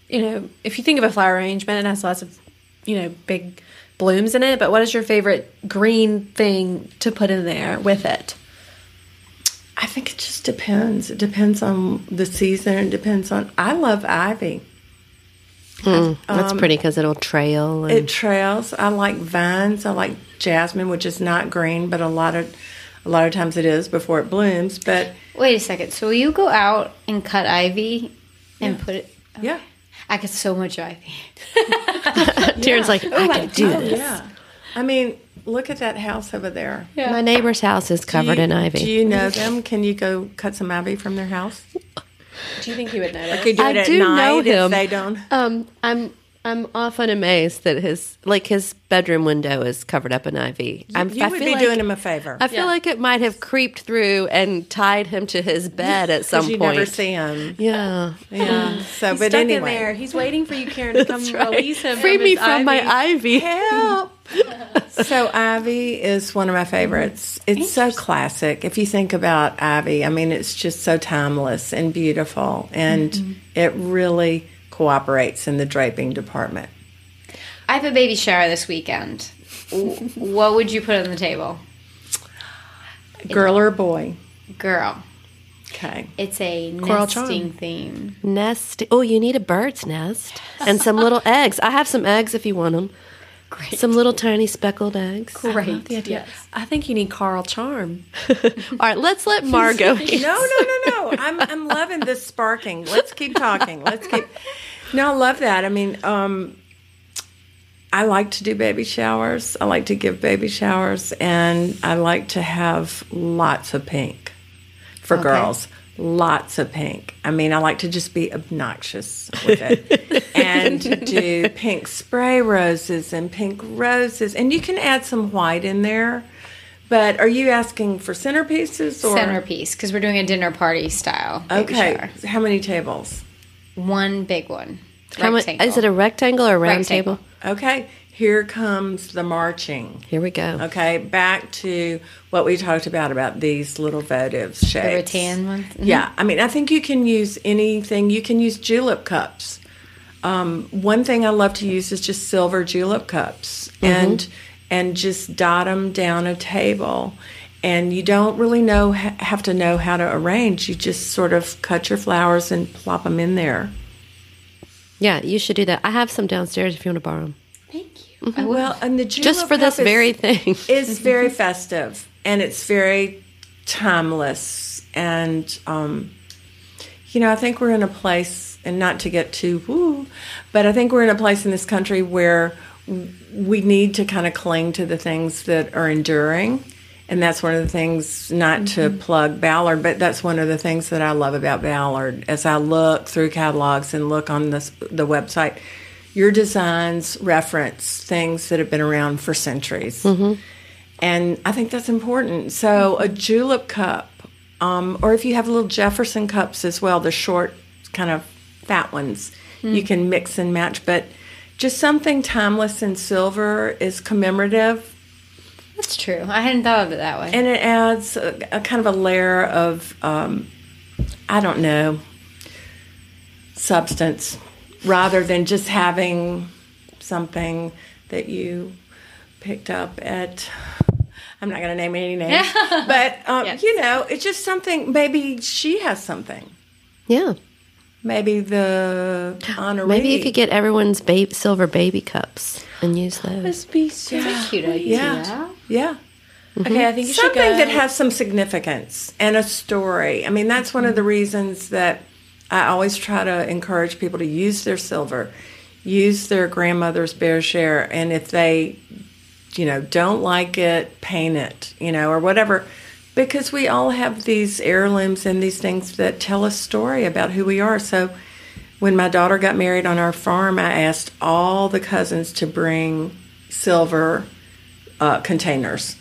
you know, if you think of a flower arrangement, it has lots of, you know, big blooms in it, but what is your favorite green thing to put in there with it? I think it just depends. It depends on the season. It depends on. I love ivy. Hmm, that's um, pretty because it'll trail. And, It trails. I like vines. I like jasmine, which is not green, but a lot of a lot of times it is before it blooms. But Wait a second. So will you go out and cut ivy and put it? yeah, I get so much ivy. Taryn's like, I can do Oh, this. yeah. I mean, look at that house over there. My neighbor's house is covered you- in ivy. Do you know them? Can you go cut some ivy from their house? Do you think he would notice? Could do I at do night know if him. they don't. Um, I'm I'm often amazed that his like his bedroom window is covered up in ivy. I'm, you I would feel be like, doing him a favor. I feel like it might have creeped through and tied him to his bed at some you point. never see him. yeah, Yeah. So, He's but stuck anyway, in there. He's waiting for you, Karen, to come release him. free from me his from my ivy. ivy. help. so Ivy is one of my favorites. It's so classic. If you think about Ivy, I mean, it's just so timeless and beautiful, and mm-hmm. it really cooperates in the draping department. I have a baby shower this weekend. What would you put on the table? Girl or boy? Girl. Okay. It's a Coral nesting charm. theme. Nest. Oh, you need a bird's nest and some little eggs. I have some eggs if you want them. Great. Some little tiny speckled eggs. Great. the Yes. I think you need Carl Charm. All right, let's let Margot. No, no, no, no. I'm I'm loving this sparking. Let's keep talking. Let's keep. No, I love that. I mean, um, I like to do baby showers. I like to give baby showers, and I like to have lots of pink for girls. Lots of pink. I mean, I like to just be obnoxious with it and do pink spray roses and pink roses. And you can add some white in there. But are you asking for centerpieces or Centerpiece, because we're doing a dinner party style. Okay. shower. How many tables? One big one. How mu- Rectangle. is it a rectangle or a round Rectangle. table? Okay. Here comes the marching. Here we go. Okay. Back to what we talked about about these little votive shapes. the rattan ones? Mhm. Yeah. I mean, I think you can use anything. You can use julep cups. Um, one thing I love to use is just silver julep cups and and just dot them down a table. And you don't really know have to know how to arrange. You just sort of cut your flowers and plop them in there. Yeah, you should do that. I have some downstairs if you want to borrow them. Thank you. Will. Well, and the julep Just for this is- very thing. is very festive and it's very timeless and um, you know i think we're in a place and not to get too woo but i think we're in a place in this country where we need to kind of cling to the things that are enduring and that's one of the things not to plug ballard but that's one of the things that i love about ballard as i look through catalogs and look on this, the website your designs reference things that have been around for centuries and I think that's important. So a julep cup, um, or if you have little Jefferson cups as well, the short, kind of fat ones, you can mix and match. But just something timeless in silver is commemorative, That's true. I hadn't thought of it that way. and it adds a, a kind of a layer of, um, I don't know, substance, rather than just having something that you picked up at. I'm not going to name any names, but um, Yes. you know, it's just something. Maybe she has something. Yeah. Maybe the honoree. Maybe you could get everyone's babe, silver baby cups and use those. be so. That's a cute idea. Yeah. Yeah. Okay, I think you should something go. that has some significance and a story. I mean, that's one of the reasons that I always try to encourage people to use their silver, use their grandmother's bear share, and if they, you know, don't like it, paint it, you know, or whatever. Because we all have these heirlooms and these things that tell a story about who we are. So when my daughter got married on our farm, I asked all the cousins to bring silver uh, containers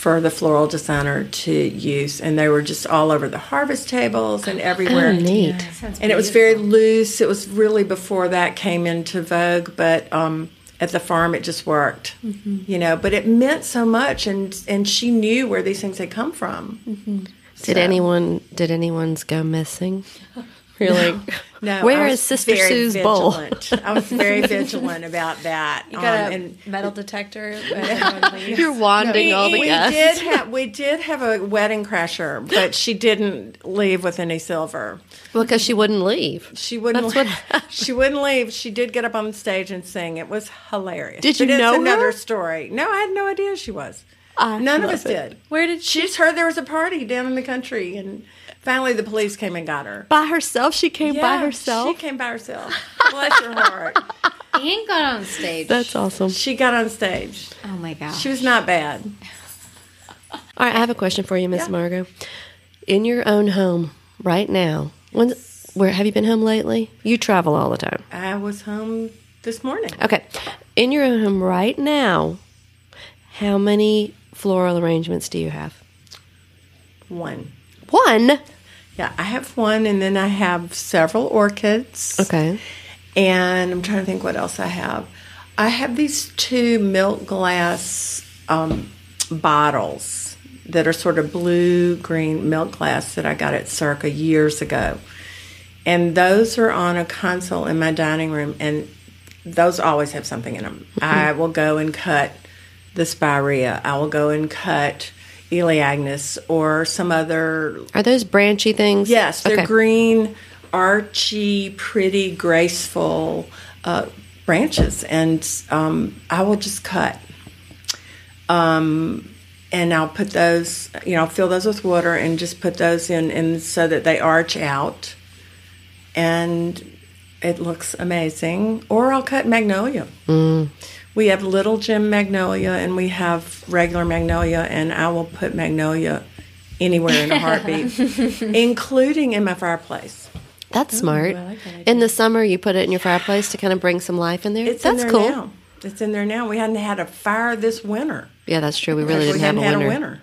for the floral designer to use, and they were just all over the harvest tables and everywhere. Oh, neat. And it was very loose. It was really before that came into vogue, but um, at the farm it just worked, you know. But it meant so much, and and she knew where these things had come from. Did anyone did anyone's go missing? You're like, No, Where I is was Sister very Sue's bowl? I was very vigilant about that. You got Um, a and metal detector. when everyone leaves. you're wanding all the we guests. did have we did have a wedding crasher, but she didn't leave with any silver. because she wouldn't leave. She wouldn't. That's what she wouldn't leave. She did get up on the stage and sing. It was hilarious. Did you But it's know her? another story? No, I had no idea she was. I None of us it. did. Where did She just heard there was a party down in the country, and finally the police came and got her. By herself, she came by herself. She came by herself. Bless her heart. And got on stage. That's awesome. She got on stage. oh my gosh. She was not bad. All right, I have a question for you, Miss Margot. In your own home right now, when where have you been home lately? You travel all the time. I was home this morning. Okay. In your own home right now, how many floral arrangements do you have? One. One. Yeah, I have one, and then I have several orchids. Okay. And I'm trying to think what else I have. I have these two milk glass um, bottles that are sort of blue green milk glass that I got at Circa years ago. And those are on a console in my dining room, and those always have something in them. I will go and cut the spirea. I will go and cut Elaeagnus or some other Are those branchy things? Yes, they're Okay. green, archy, pretty, graceful uh, branches, and um, I will just cut. Um, and I'll put those, you know, I'll fill those with water and just put those in, and so that they arch out, and it looks amazing. Or I'll cut magnolia. We have little gem magnolia and we have regular magnolia, and I will put magnolia anywhere in a heartbeat, including in my fireplace. That's smart. in the summer, you put it in your fireplace to kind of bring some life in there. It's That's in there cool. now. It's in there now. We hadn't had a fire this winter. Yeah, that's true. We really we didn't have hadn't a had winter. a winter.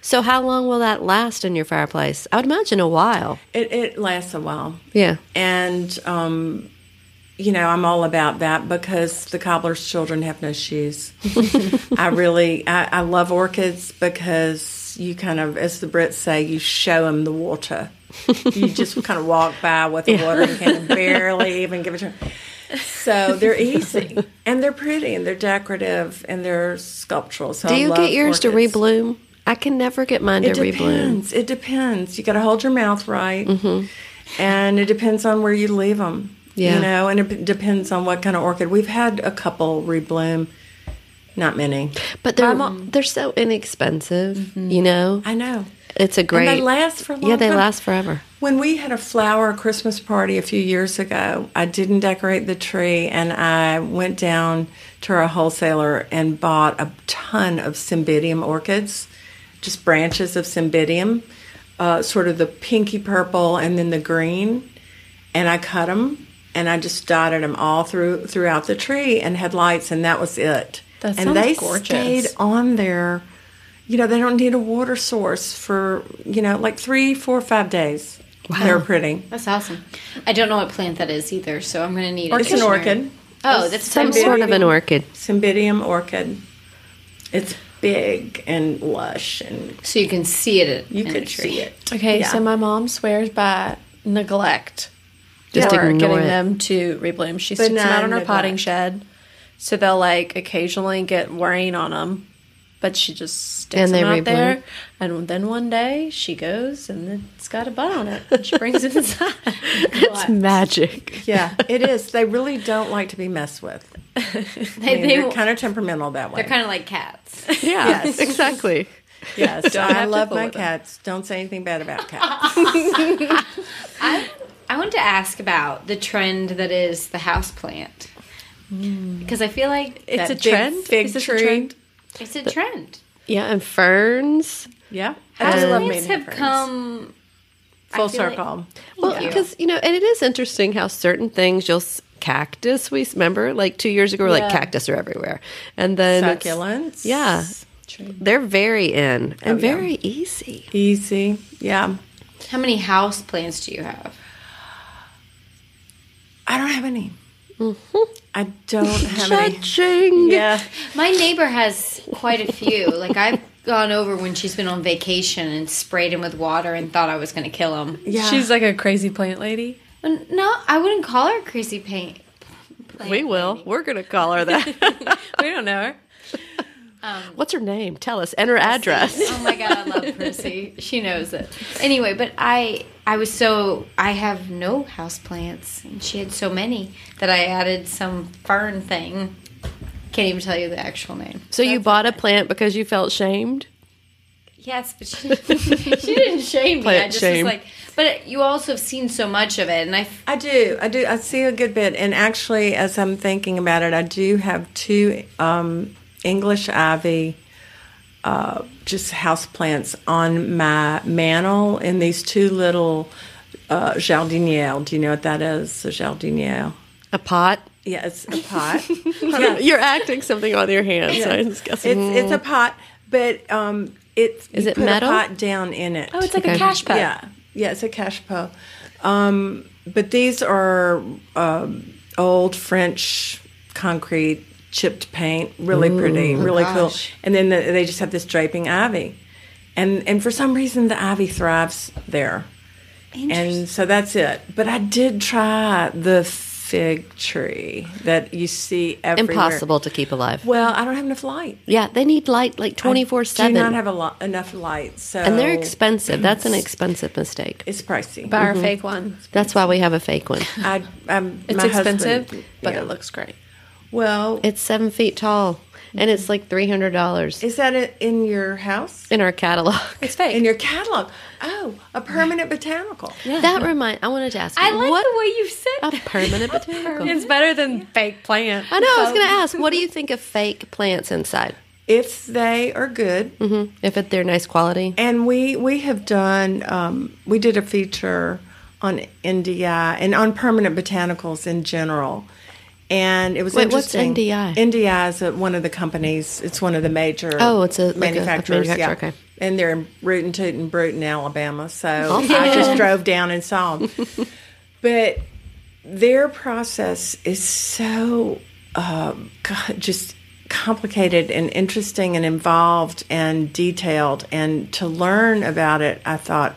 So, how long will that last in your fireplace? I would imagine a while. It, it lasts a while. Yeah. And, um, you know, I'm all about that because the cobbler's children have no shoes. I really, I, I love orchids because you kind of, as the Brits say, you show them the water. you just kind of walk by with the water and can barely even give it to them. So they're easy and they're pretty and they're decorative and they're sculptural. So Do I you get yours to rebloom? I can never get mine It to rebloom. depends. It depends. You got to hold your mouth right, mm-hmm. and it depends on where you leave them. Yeah. You know, and it depends on what kind of orchid. We've had a couple rebloom, not many. But they're they're so inexpensive. You know, I know. it's a great. And they last for a long yeah, they time. last forever. When we had a flower Christmas party a few years ago, I didn't decorate the tree, and I went down to our wholesaler and bought a ton of cymbidium orchids, just branches of cymbidium, uh, sort of the pinky purple and then the green, and I cut them and I just dotted them all through throughout the tree and had lights, and that was it. That and they gorgeous. stayed on there. You know, they don't need a water source for you know like three, four, five days. Wow. They're pretty. That's awesome. I don't know what plant that is either, so I'm gonna need. a It's an orchid. Oh, that's Some sort of an orchid. Cymbidium orchid. It's big and lush, and So you can see it. you in could a tree. see it. Okay, Yeah. so my mom swears by neglect. Just for getting it. them to rebloom. She sticks them out on her potting neglect. shed, so they'll like occasionally get rain on them, but she just sticks And them out rebloom. there. And then one day she goes and it's got a bud on it. And she brings it inside. It's magic. Yeah, it is. They really don't like to be messed with. They, I mean, they, they're kind of temperamental that way. they're kind of like cats. Yeah, Yes. exactly. yes, Don't I love my with them. cats. Don't say anything bad about cats. I want to ask about the trend that is the house plant. Mm. Because I feel like It's That a big trend. fig Is this a trend? it's a trend. Yeah, and ferns. Yeah, I House just love plants mating have friends. come. full feel like- circle. Well, because you know, and it is interesting how certain things you'll cactus. We remember like two years ago, we we're like cactus are everywhere, and then it's- Succulents. Yeah, they're very in and Oh, yeah. very easy. Easy. Yeah. How many house plants do you have? I don't have any. Mm-hmm. I don't have any. Yeah. My neighbor has quite a few. like I've gone over when she's been on vacation and sprayed him with water and thought I was going to kill him. Yeah. She's like a crazy plant lady. No, I wouldn't call her crazy paint. plant We will. lady. We're gonna call her that. We don't know her. What's her name? Tell us. And her address. Oh my god, I love Percy. She knows it. Anyway, but I I was so I have no house plants and she had so many that I added some fern thing. Can't even tell you the actual name. So you bought a plant because you felt shamed? Yes, but she, she didn't shame me. I just shame. was like, but you also have seen so much of it, and I I do. I do. I see a good bit. And actually, as I'm thinking about it, I do have two um, English ivy, uh, just house plants on my mantle in these two little uh, jardiniere. Do you know what that is? A jardiniere. A pot? Yeah, it's a pot. yeah, You're acting something on your hands. so I was guessing. it's it's a pot, but um, it's Is you it put metal? A pot down in it. Oh, it's like Okay. a cachepot. Yeah, yeah, it's a cachepot. Um, but these are um, old French concrete chipped paint, really pretty, really cool. And then the, they just have this draping ivy, and and for some reason the ivy thrives there, and so that's it. But I did try the fig tree that you see everywhere. Impossible to keep alive. Well, I don't have enough light. Yeah, they need light like twenty four I seven. Do not have a lot, enough light, so and they're expensive. That's an expensive mistake. It's pricey. Buy our mm-hmm. fake one. That's why we have a fake one. I, I'm, It's my expensive, husband- but yeah. it looks great. Well. It's seven feet tall, and it's like three hundred dollars Is that it in your house? in our catalog. It's fake. In your catalog? Oh, a permanent botanical. That remind. I wanted to ask. I like what the way you said a permanent botanical. it's better than fake plant. I know. I was going to ask. What do you think of fake plants inside? If they are good, hmm If it, they're nice quality. and we we have done, um, we did a feature on NDI and on permanent botanicals in general. And it was Wait, what's interesting. NDI? NDI is a, one of the companies. It's one of the major Oh, it's a- like a- a manufacturers. manufacturer, yeah. okay. And they're in Brewton, Tootin, Brewton, Alabama. So I just drove down and saw them. But their process is so uh, God, just complicated and interesting and involved and detailed. And to learn about it, I thought,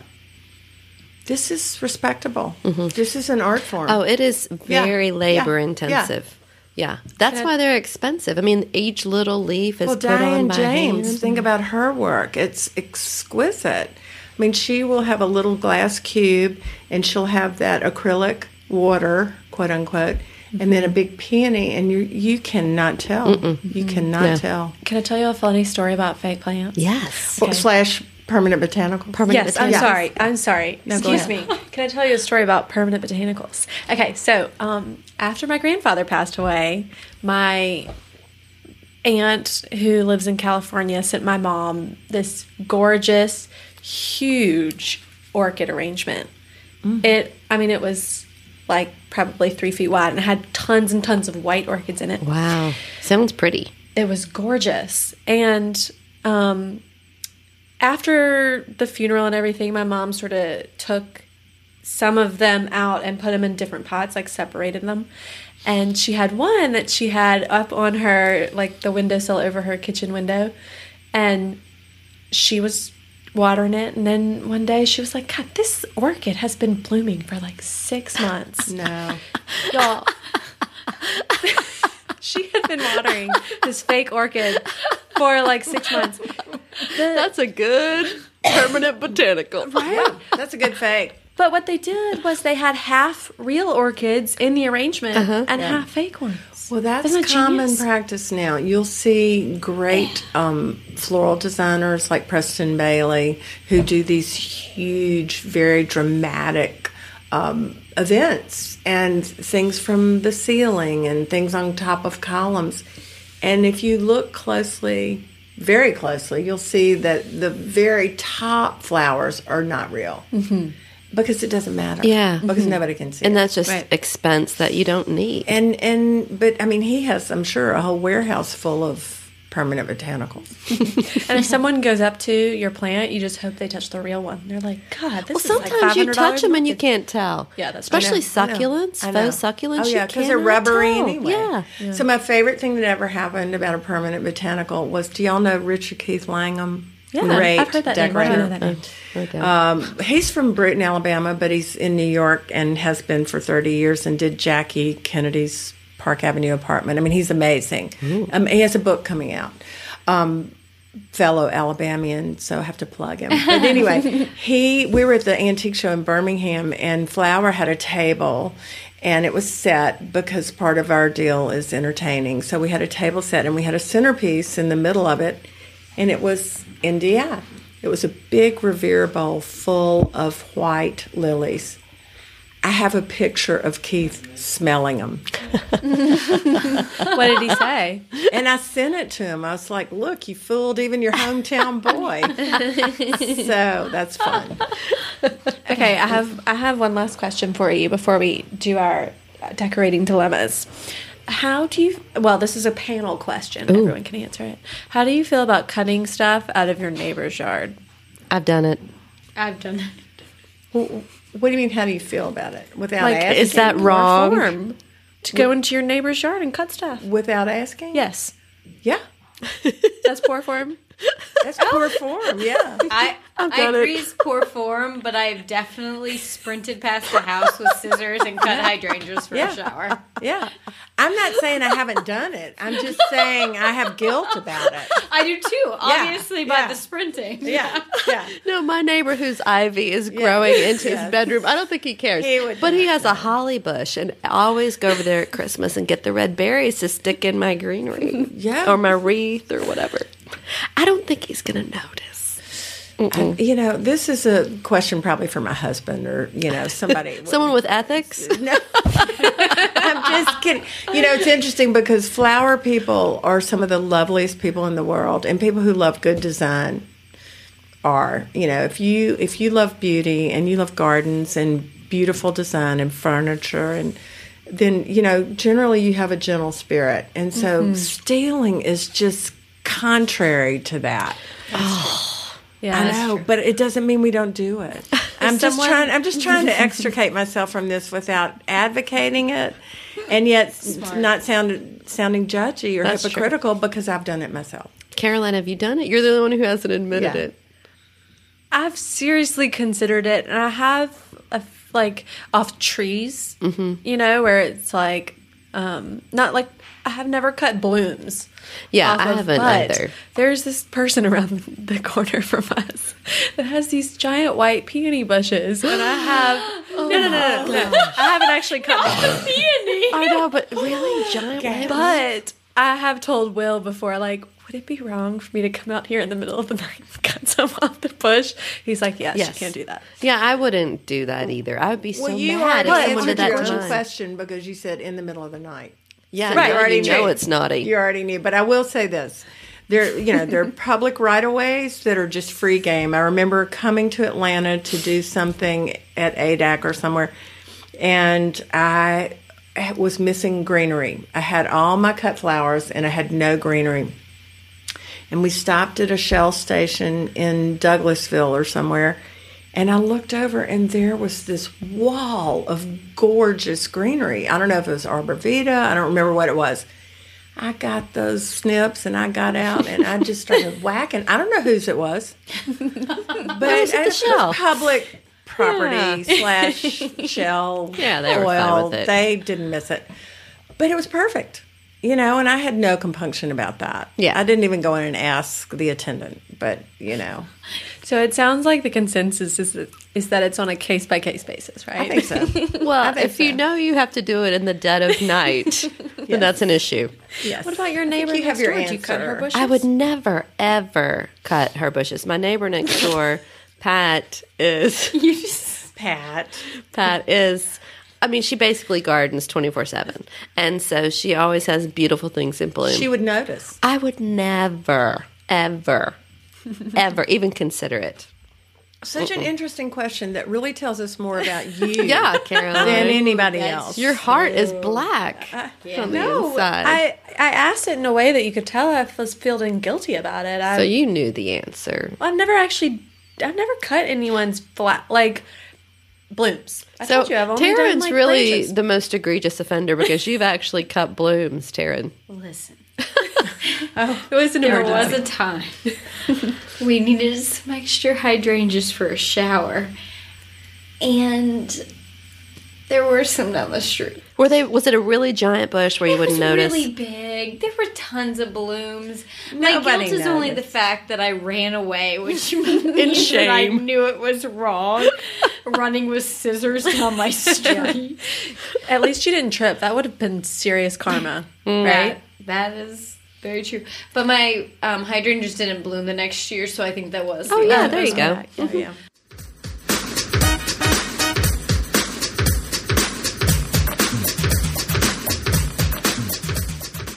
this is respectable. Mm-hmm. This is an art form. Oh, it is very Yeah. labor Yeah. intensive. Yeah, that's why they're expensive. I mean, each little leaf is Well, put on Diane by James, hand. think about her work. It's exquisite. I mean, she will have a little glass cube and she'll have that acrylic water, quote unquote, and then a big peony, and you you cannot tell. You cannot No. tell. Can I tell you a funny story about fake plants? Yes. Well, Slash permanent botanical. Permanent Yes, I'm botanicals. sorry. I'm sorry. go Excuse me. Can I tell you a story about permanent botanicals? Okay, so um, after my grandfather passed away, my aunt who lives in California sent my mom this gorgeous, huge orchid arrangement. It, I mean, it was like probably three feet wide and it had tons and tons of white orchids in it Wow, sounds pretty. it was gorgeous and um, after the funeral and everything my mom sort of took some of them out and put them in different pots like separated them and she had one that she had up on her like the windowsill over her kitchen window and she was watering it and then one day she was like god this orchid has been blooming for like six months No. y'all. she had been watering this fake orchid for like six months. That's a good permanent botanical. Yeah, that's a good fake. But what they did was they had half real orchids in the arrangement and half fake ones. Well, that's that common genius? practice now. You'll see great um, floral designers like Preston Bailey who do these huge, very dramatic um, events and things from the ceiling and things on top of columns. And if you look closely, very closely, you'll see that the very top flowers are not real. Mm-hmm. Because it doesn't matter. Yeah. Because nobody can see And it. that's just Right. expense that you don't need. And and but I mean he has I'm sure a whole warehouse full of permanent botanicals. And if someone goes up to your plant, you just hope they touch the real one. They're like, God, this well, is like lavender." Well, sometimes you touch them and you can't tell. Yeah, that's especially I know, I know, succulents, I faux succulents. Oh yeah, because they're rubbery tell. anyway. Yeah. So my favorite thing that ever happened about a permanent botanical was do y'all know Richard Keith Langham? Yeah, Great I've heard that name. I don't decorator. that name. Um, he's from Brewton, Alabama, but he's in New York and has been for 30 years and did Jackie Kennedy's Park Avenue apartment. I mean, he's amazing. Um, he has a book coming out. Um, fellow Alabamian, so I have to plug him. But anyway, he we were at the antique show in Birmingham, and Flower had a table, and it was set because part of our deal is entertaining. So we had a table set, and we had a centerpiece in the middle of it, and it was India. It was a big Revere bowl full of white lilies. I have a picture of Keith smelling them. What did he say? And I sent it to him. I was like, look, you fooled even your hometown boy. so that's fun. Okay, I have I have one last question for you before we do our decorating dilemmas. How do you? Well, this is a panel question. Everyone can answer it. How do you feel about cutting stuff out of your neighbor's yard? I've done it. I've done it. What do you mean? How do you feel about it? Without Like, asking? is that wrong? to go into your neighbor's yard and cut stuff? Without asking? Yes, Yeah. that's poor form. That's poor form. Yeah. I I done it. agree it's poor form, but I've definitely sprinted past the house with scissors and cut hydrangeas for Yeah. a shower. Yeah. I'm not saying I haven't done it. I'm just saying I have guilt about it. I do too, obviously by yeah. the sprinting. Yeah. Yeah. No, my neighbor whose ivy is growing into Yes. his bedroom. I don't think he cares. He would but he not has a holly bush, and I always go over there at Christmas and get the red berries to stick in my greenery. Yeah. Or my wreath or whatever. I don't think he's going to notice. You know, this is a question probably for my husband or, you know, somebody. Someone with ethics? No. I'm just kidding. You know, it's interesting because flower people are some of the loveliest people in the world, and people who love good design are. You know, if you if you love beauty and you love gardens and beautiful design and furniture and then you know generally you have a gentle spirit and so mm-hmm. stealing is just contrary to that Yeah, I know, but it doesn't mean we don't do it. I'm just someone- trying. I'm just trying to extricate myself from this without advocating it, and yet s- not sound, sounding judgy or That's true. hypocritical because I've done it myself. Caroline, have you done it? You're the only one who hasn't admitted Yeah. it. I've seriously considered it, and I have a, like off trees, you know, where it's like um, not like I have never cut blooms. Yeah, I of, haven't but either. There's this person around the corner from us that has these giant white peony bushes, and I have oh no, no, no, no, no. I haven't actually cut them. I know, but really, giant white But I have told Will before, like, would it be wrong for me to come out here in the middle of the night and cut some off the bush? He's like, yes, Yes. you can't do that. Yeah, I wouldn't do that either. I would be so well, you mad already if someone did that your to own mine. question because you said in the middle of the night. Yeah, Right. You already you know it's naughty. You already knew, but I will say this: there, you know, there are public right of ways that are just free game. I remember coming to Atlanta to do something at ADAC or somewhere, and I was missing greenery. I had all my cut flowers, and I had no greenery. And we stopped at a Shell station in Douglasville or somewhere. And I looked over, and there was this wall of gorgeous greenery. I don't know if it was arborvitae. I don't remember what it was. I got those snips, and I got out, and I just started whacking. I don't know whose it was, but was the it's public property slash Shell. Yeah, they were fine oil. with it. They didn't miss it, but it was perfect. You know, and I had no compunction about that. Yeah. I didn't even go in and ask the attendant, but you know, So it sounds like the consensus is that, is that it's on a case by case basis, right? I think so. Well, think if you know you have to do it in the dead of night, then that's an issue. yes. What about your neighbor you have your door? Do you cut her answer. bushes? I would never, ever cut her bushes. My neighbor next door, Pat, is just, Pat. Pat is. I mean, she basically gardens twenty four seven, and so she always has beautiful things in bloom. She would notice. I would never, ever, ever even consider it. Such an interesting question that really tells us more about you Yeah, Caroline. than anybody that's else. Your heart is black uh, uh, Yeah. the No, inside. I I asked it in a way that you could tell I was feeling guilty about it. I, so you knew the answer. I've never actually, I've never cut anyone's flat like blooms. I So told you, I've only done, Taryn's like, really branches. the most egregious offender because you've actually cut blooms, Taryn. Listen, Oh, it was an there emergency. was a time we needed some extra hydrangeas for a shower, and there were some down the street. Were they? Was it a really giant bush where you wouldn't was notice? really big. There were tons of blooms. My Nobody guilt is only the noticed. fact that I ran away, which means that I shame. knew it was wrong. Running with scissors down my street. At least you didn't trip. That would have been serious karma, Right. right? That is very true. But my um, hydrangeas didn't bloom the next year, so I think that was. Oh yeah, there you go. Yeah, yeah.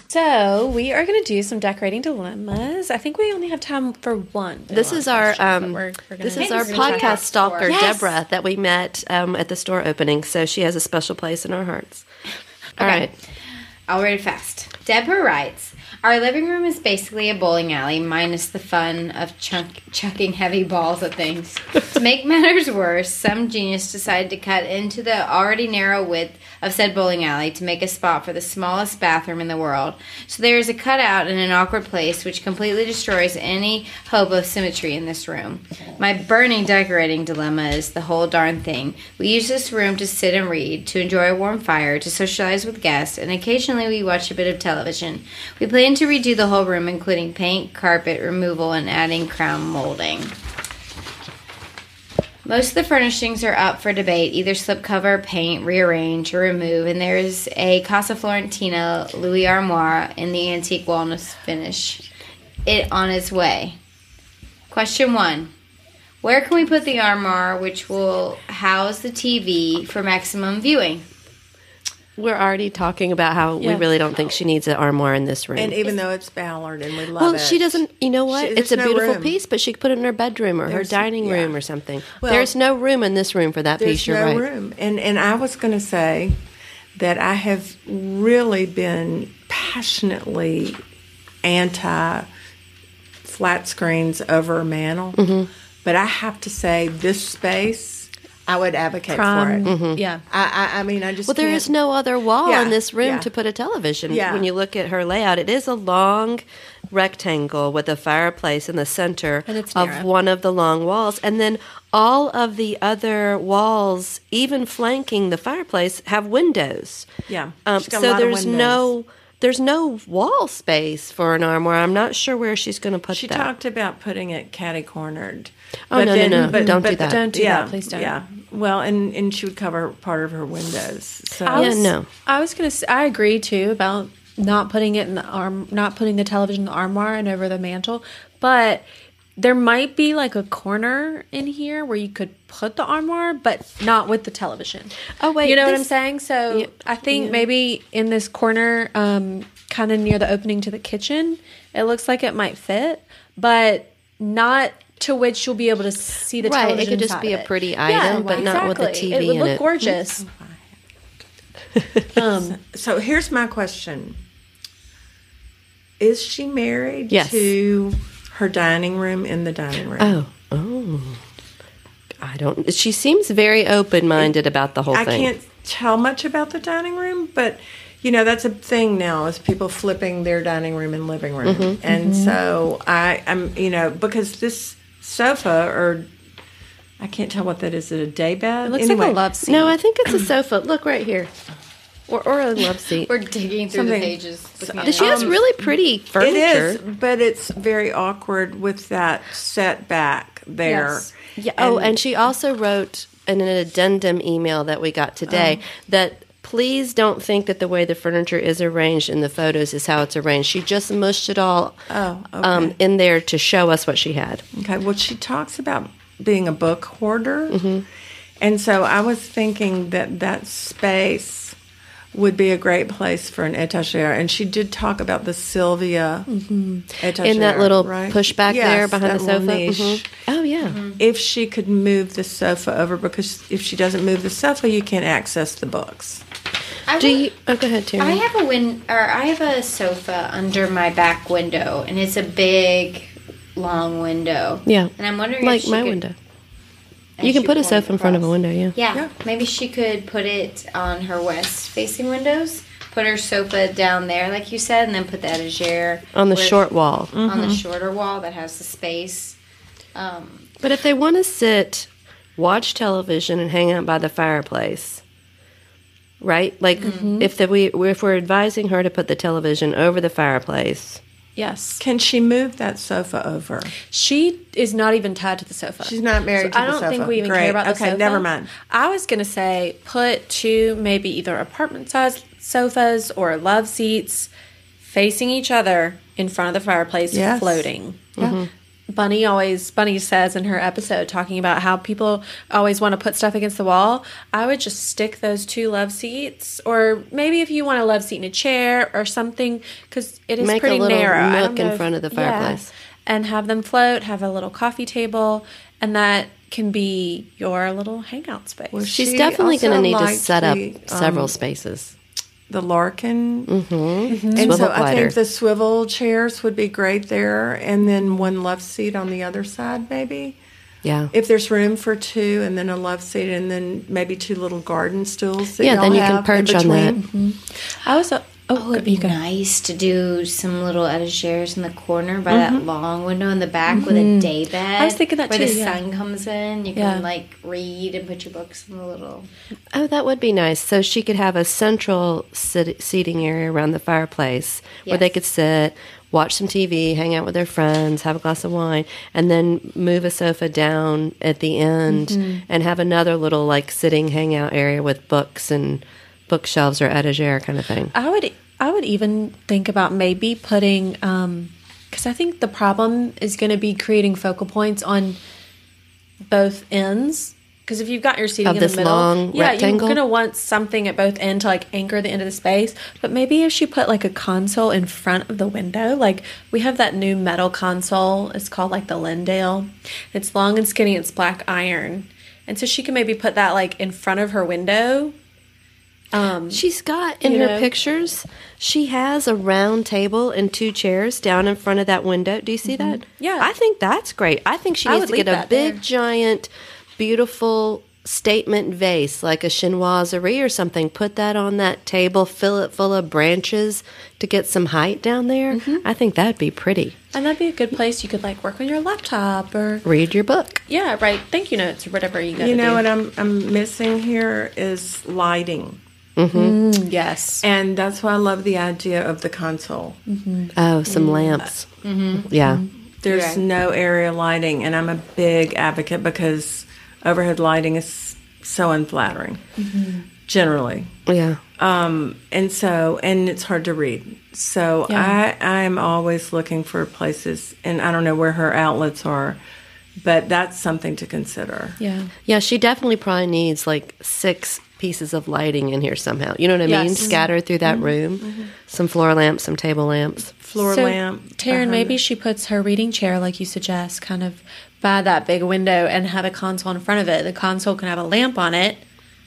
So we are going to do some decorating dilemmas. I think we only have time for one. This is our um, we're- we're this is our we're gonna check podcast stalker. Yes. Deborah that we met um, at the store opening. So she has a special place in our hearts. All right. I'll read it fast. Deborah writes Our living room is basically a bowling alley, minus the fun of chunk- chucking heavy balls at things. to make matters worse, some genius decided to cut into the already narrow width of said bowling alley to make a spot for the smallest bathroom in the world. So there is a cutout in an awkward place which completely destroys any hope of symmetry in this room. My burning decorating dilemma is the whole darn thing. We use this room to sit and read, to enjoy a warm fire, to socialize with guests, and occasionally we watch a bit of television. We plan to redo the whole room, including paint, carpet removal, and adding crown molding. Most of the furnishings are up for debate, either slipcover, paint, rearrange, or remove, and there is a Casa Florentina Louis Armoire in the antique walnut finish. It on its way. Question one. Where can we put the armoire which will house the TV for maximum viewing? We're already talking about how we really don't think she needs an armoire in this room. And even though it's Ballard and we love well, it. Well, she doesn't. You know what? She- it's a there's no beautiful room. piece, but she could put it in her bedroom or her dining yeah. room or something. Well, There's no room in this room for that piece. You're no right. room. And and I was going to say that I have really been passionately anti flat screens over a mantle. Mm-hmm. But I have to say, this space, I would advocate Prom, for it. Mm-hmm. yeah. I, I, I mean, I just Well, there can't- is no other wall Yeah, in this room yeah. to put a television. Yeah. When you look at her layout, it is a long rectangle with a fireplace in the center of one of the long walls. And then all of the other walls, even flanking the fireplace, have windows. Yeah, Um, she's got a so there's no there's no wall space for an armoire. I'm not sure where she's going to put She that. She talked about putting it catty cornered. Oh, no, no, no. Don't do that. Don't do yeah, that. Please don't. Yeah. Well, and and she would cover part of her windows. So I Yeah, was, no. I was gonna. Say, I agree too about not putting it in the arm, not putting the television in the armoire and over the mantle. But there might be like a corner in here where you could put the armoire, but not with the television. Oh, wait, you know what I'm saying? So Yeah, I think maybe in this corner, um, kind of near the opening to the kitchen, it looks like it might fit, but not. To which you'll be able to see the Right, it could just be of a it. pretty item, but not with the exactly. TV It would look it. gorgeous. um, So here's my question: Is she married Yes. to her dining room in the dining room? Oh, oh. I don't. She seems very open minded about the whole I thing. I can't tell much about the dining room, but you know that's a thing now is people flipping their dining room and living room, Mm-hmm. and so I, I'm you know because this sofa or I can't tell what that is. Is it a day bed? it looks Anyway, like a love seat. No, I think it's a sofa. Look right here, or or a love seat. We're digging through Something- the pages. looking at She has it. really pretty furniture. is, but it's very awkward with that setback there. Yes. Yeah. oh, and she also wrote in an addendum email that we got today Oh. that please don't think that the way the furniture is arranged in the photos is how it's arranged. She just mushed it all Oh, okay. um, in there to show us what she had. Okay, well, she talks about being a book hoarder. Mm-hmm. And so I was thinking that that space would be a great place for an etagere. And she did talk about the Sylvia etagere. Mm-hmm. in that little right? pushback Yes, there behind the sofa. niche. Mhm. Oh yeah. If she could move the sofa over, because if she doesn't move the sofa, you can't access the books. I Do would- you? Oh, go ahead, Terry. I have a win or I have a sofa under my back window, and it's a big, long window. Yeah. and I'm wondering, like if she my could- window. And You can put a sofa in front of a window. Yeah. Yeah, Yeah. maybe she could put it on her west-facing windows. Put her sofa down there, like you said, and then put the etagere On the with- short wall. on the shorter wall that has the space. Um, But if they want to sit, watch television, and hang out by the fireplace, right? Like Mm-hmm. if the, we if we're advising her to put the television over the fireplace, yes. Can she move that sofa over? She is not even tied to the sofa. She's not married to I don't think we even Great. care about the Okay, sofa. never mind. I was gonna say put two maybe either apartment size sofas or love seats facing each other in front of the fireplace, Yes. floating. Yeah. Mm-hmm. Bunny always Bunny says in her episode talking about how people always want to put stuff against the wall. I would just stick those two love seats, or maybe if you want a love seat in a chair or something, because it is Make pretty narrow. Nook in if- front of the yeah. fireplace. and have them float. Have a little coffee table, and that can be your little hangout space. she's She definitely going to need to set up the, several um, spaces. The Larkin. Mm-hmm. And Swivel so I think the swivel chairs would be great there, and then one love seat on the other side, maybe. Yeah. If there's room for two, and then a love seat, and then maybe two little garden stools. That Yeah, y'all then you can have in perch on that. between. I was. Oh, Oh, it'd be nice to do some little etagères in the corner by that long window in the back with a day bed. I was thinking that where too, the yeah. sun comes in. You Yeah. can like read and put your books in the little. Oh, that would be nice. So she could have a central sit- seating area around the fireplace where they could sit, watch some TV, hang out with their friends, have a glass of wine, and then move a sofa down at the end Mm-hmm. and have another little like sitting hangout area with books and bookshelves or etagere kind of thing. I would I would even think about maybe putting um, because I think the problem is going to be creating focal points on both ends. Because if you've got your seating Of in the middle, yeah, rectangle? you're going to want something at both ends to like anchor the end of the space. But maybe if she put like a console in front of the window, like we have that new metal console. It's called like the Lindale. It's long and skinny. It's black iron, and so she can maybe put that like in front of her window. Um, She's got in her know? pictures, she has a round table and two chairs down in front of that window. Do you see that? Mm-hmm. Yeah. I think that's great. I think she needs to get a big, there. giant, beautiful statement vase like a chinoiserie or something. Put that on that table, fill it full of branches to get some height down there. Mm-hmm. I think that'd be pretty. And that'd be a good place you could like work on your laptop or Read your book. yeah, right. Thank you notes or whatever you got. You know do. what I'm I'm missing here is lighting, Mm, yes. and that's why I love the idea of the console. Oh, some lamps. Yeah. There's Right. no area lighting, and I'm a big advocate because overhead lighting is so unflattering, generally. Yeah. Um, and so, and it's hard to read. So Yeah. I, I'm always looking for places, and I don't know where her outlets are, but that's something to consider. Yeah. Yeah, she definitely probably needs like six pieces of lighting in here somehow. You know what I mean? Yes. Scattered through that mm-hmm. room. Mm-hmm. Some floor lamps, some table lamps. Floor so, lamp. Taryn, maybe the- she puts her reading chair, like you suggest, kind of by that big window and have a console in front of it. The console can have a lamp on it.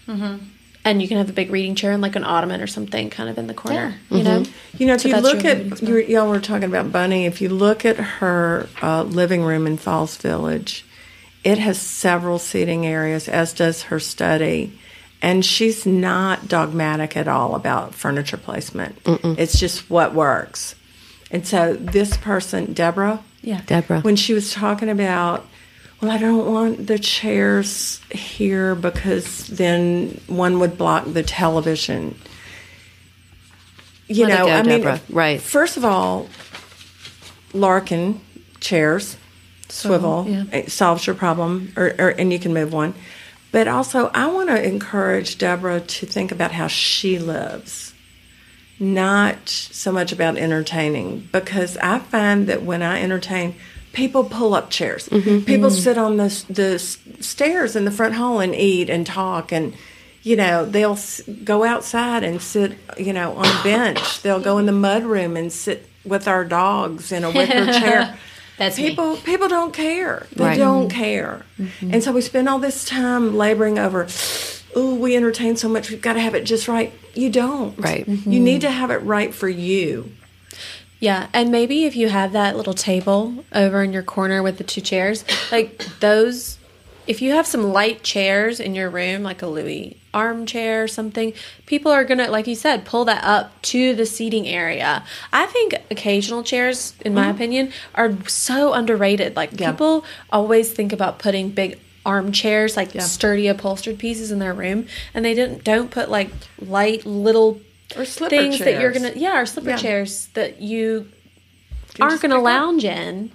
Mm-hmm. And you can have a big reading chair and like an ottoman or something kind of in the corner. You know? You know, if So you look at you y'all were talking about Bunny. If you look at her uh, living room in Falls Village, it has several seating areas, as does her study, and she's not dogmatic at all about furniture placement. It's just what works. And so this person, Deborah, Yeah. Deborah. when she was talking about well i don't want the chairs here because then one would block the television you Let it know go, i mean Deborah. Right. first of all larkin chairs swivel yeah. it solves your problem or, or and you can move one but also i want to encourage deborah to think about how she lives not so much about entertaining because I find that when I entertain, people pull up chairs. Mm-hmm, mm-hmm. People sit on the the stairs in the front hall and eat and talk and you know they'll s- go outside and sit you know on a bench. They'll go in the mud room and sit with our dogs in a wicker chair. That's me. people people don't care. They Right. don't mm-hmm. care. Mm-hmm. And so we spend all this time laboring over oh, we entertain so much, we've got to have it just right. You don't. Right. You mm-hmm. need to have it right for you. Yeah, and maybe if you have that little table over in your corner with the two chairs, like those, if you have some light chairs in your room, like a Louis armchair or something, people are gonna, like you said, pull that up to the seating area. I think occasional chairs, in my mm-hmm. opinion, are so underrated. Like Yeah. people always think about putting big armchairs, like sturdy upholstered pieces in their room, and they didn't don't put like light little Or slipper things that you're gonna yeah or slipper Yeah. chairs that you You aren't gonna pick up. lounge in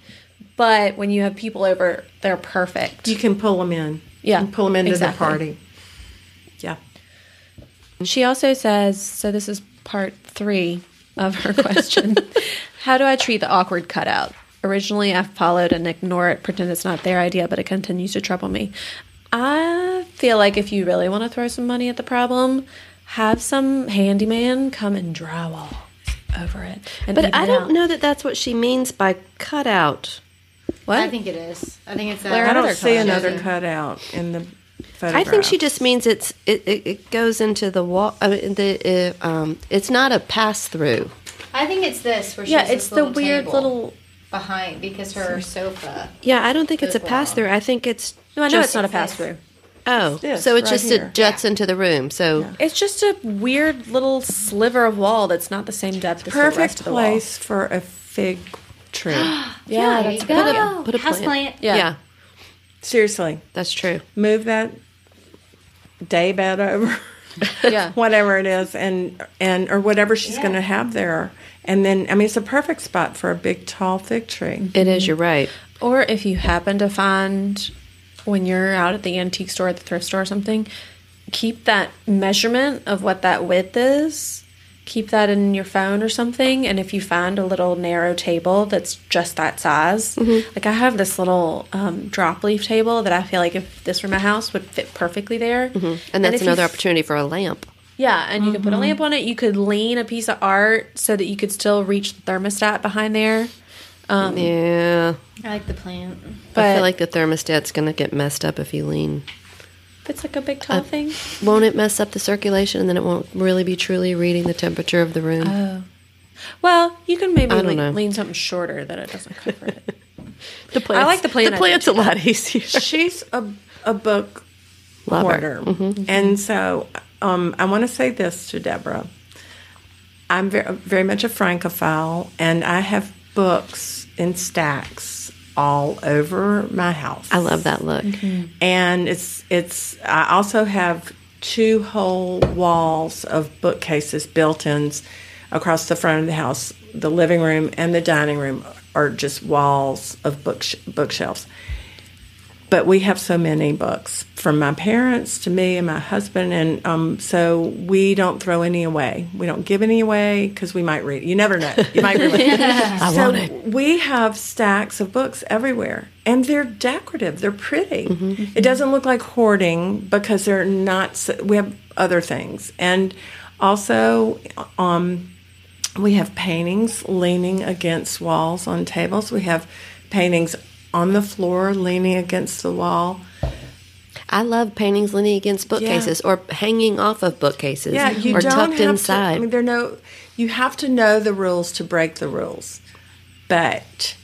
but when you have people over they're perfect You can pull them in. Yeah, pull them into exactly. the party. Yeah. she also says so this is part three of her question how do i treat the awkward cutout originally i've followed and ignore it pretend it's not their idea but it continues to trouble me i feel like if you really want to throw some money at the problem have some handyman come and drywall over it and But I don't out. know that that's what she means by cutout. what I think it is. I think it's that. Where I don't see another cutout in the I think she just means it's it, it, it goes into the wall. I mean, the uh, um, it's not a pass through. I think it's this where she Yeah, has it's this the weird little. behind because her sofa. Yeah, I don't think it's a pass through. I think it's No, I know just- it's not a pass through. Oh, this so it's right just here. it juts into the room. So It's just a weird little sliver of wall that's not the same depth as the perfect of the wall. place for a fig tree. Yeah, there that's you good. Put a- put a House plant. plant. yeah. Yeah. Seriously, that's true. move that day bed over. Yeah. whatever it is, and and or whatever she's Yeah. going to have there, and then I mean it's a perfect spot for a big tall fig tree. It is. You're right. Or if you happen to find when you're out at the antique store, at the thrift store or something, keep that measurement of what that width is. Keep that in your phone or something. And if you find a little narrow table that's just that size, mm-hmm. like I have this little um, drop leaf table that I feel like if this were my house would fit perfectly there. Mm-hmm. And that's if you another f- opportunity for a lamp. Yeah, and you could put a mm-hmm. lamp on it. You could lean a piece of art so that you could still reach the thermostat behind there. Um, yeah, I like the plant. But I feel like the thermostat's going to get messed up if you lean. If it's like a big tall uh, thing. Won't it mess up the circulation, and then it won't really be truly reading the temperature of the room? Oh. Well, you can maybe I don't lean, know. lean something shorter that it doesn't cover it. the plant's, I like the plant The plant's a lot easier. She's a a book Lover. hoarder, mm-hmm, mm-hmm. and so um, I want to say this to Deborah. I'm very, very much a francophile, and I have books in stacks all over my house. I love that look. Mm-hmm. and it's it's I also have two whole walls of bookcases built-ins across the front of the house. The living room and the dining room are just walls of book bookshelves. But we have so many books from my parents to me and my husband, and um, so we don't throw any away. We don't give any away because we might read. You never know. You might read. I so want it. We have stacks of books everywhere, and they're decorative. They're pretty. Mm-hmm. It doesn't look like hoarding because they're not. s- We have other things, and also. Um, we have paintings leaning against walls on tables. We have paintings on the floor leaning against the wall. I love paintings leaning against bookcases or hanging off of bookcases Yeah, you or don't tucked have inside. To, I mean, there no. You have to know the rules to break the rules. But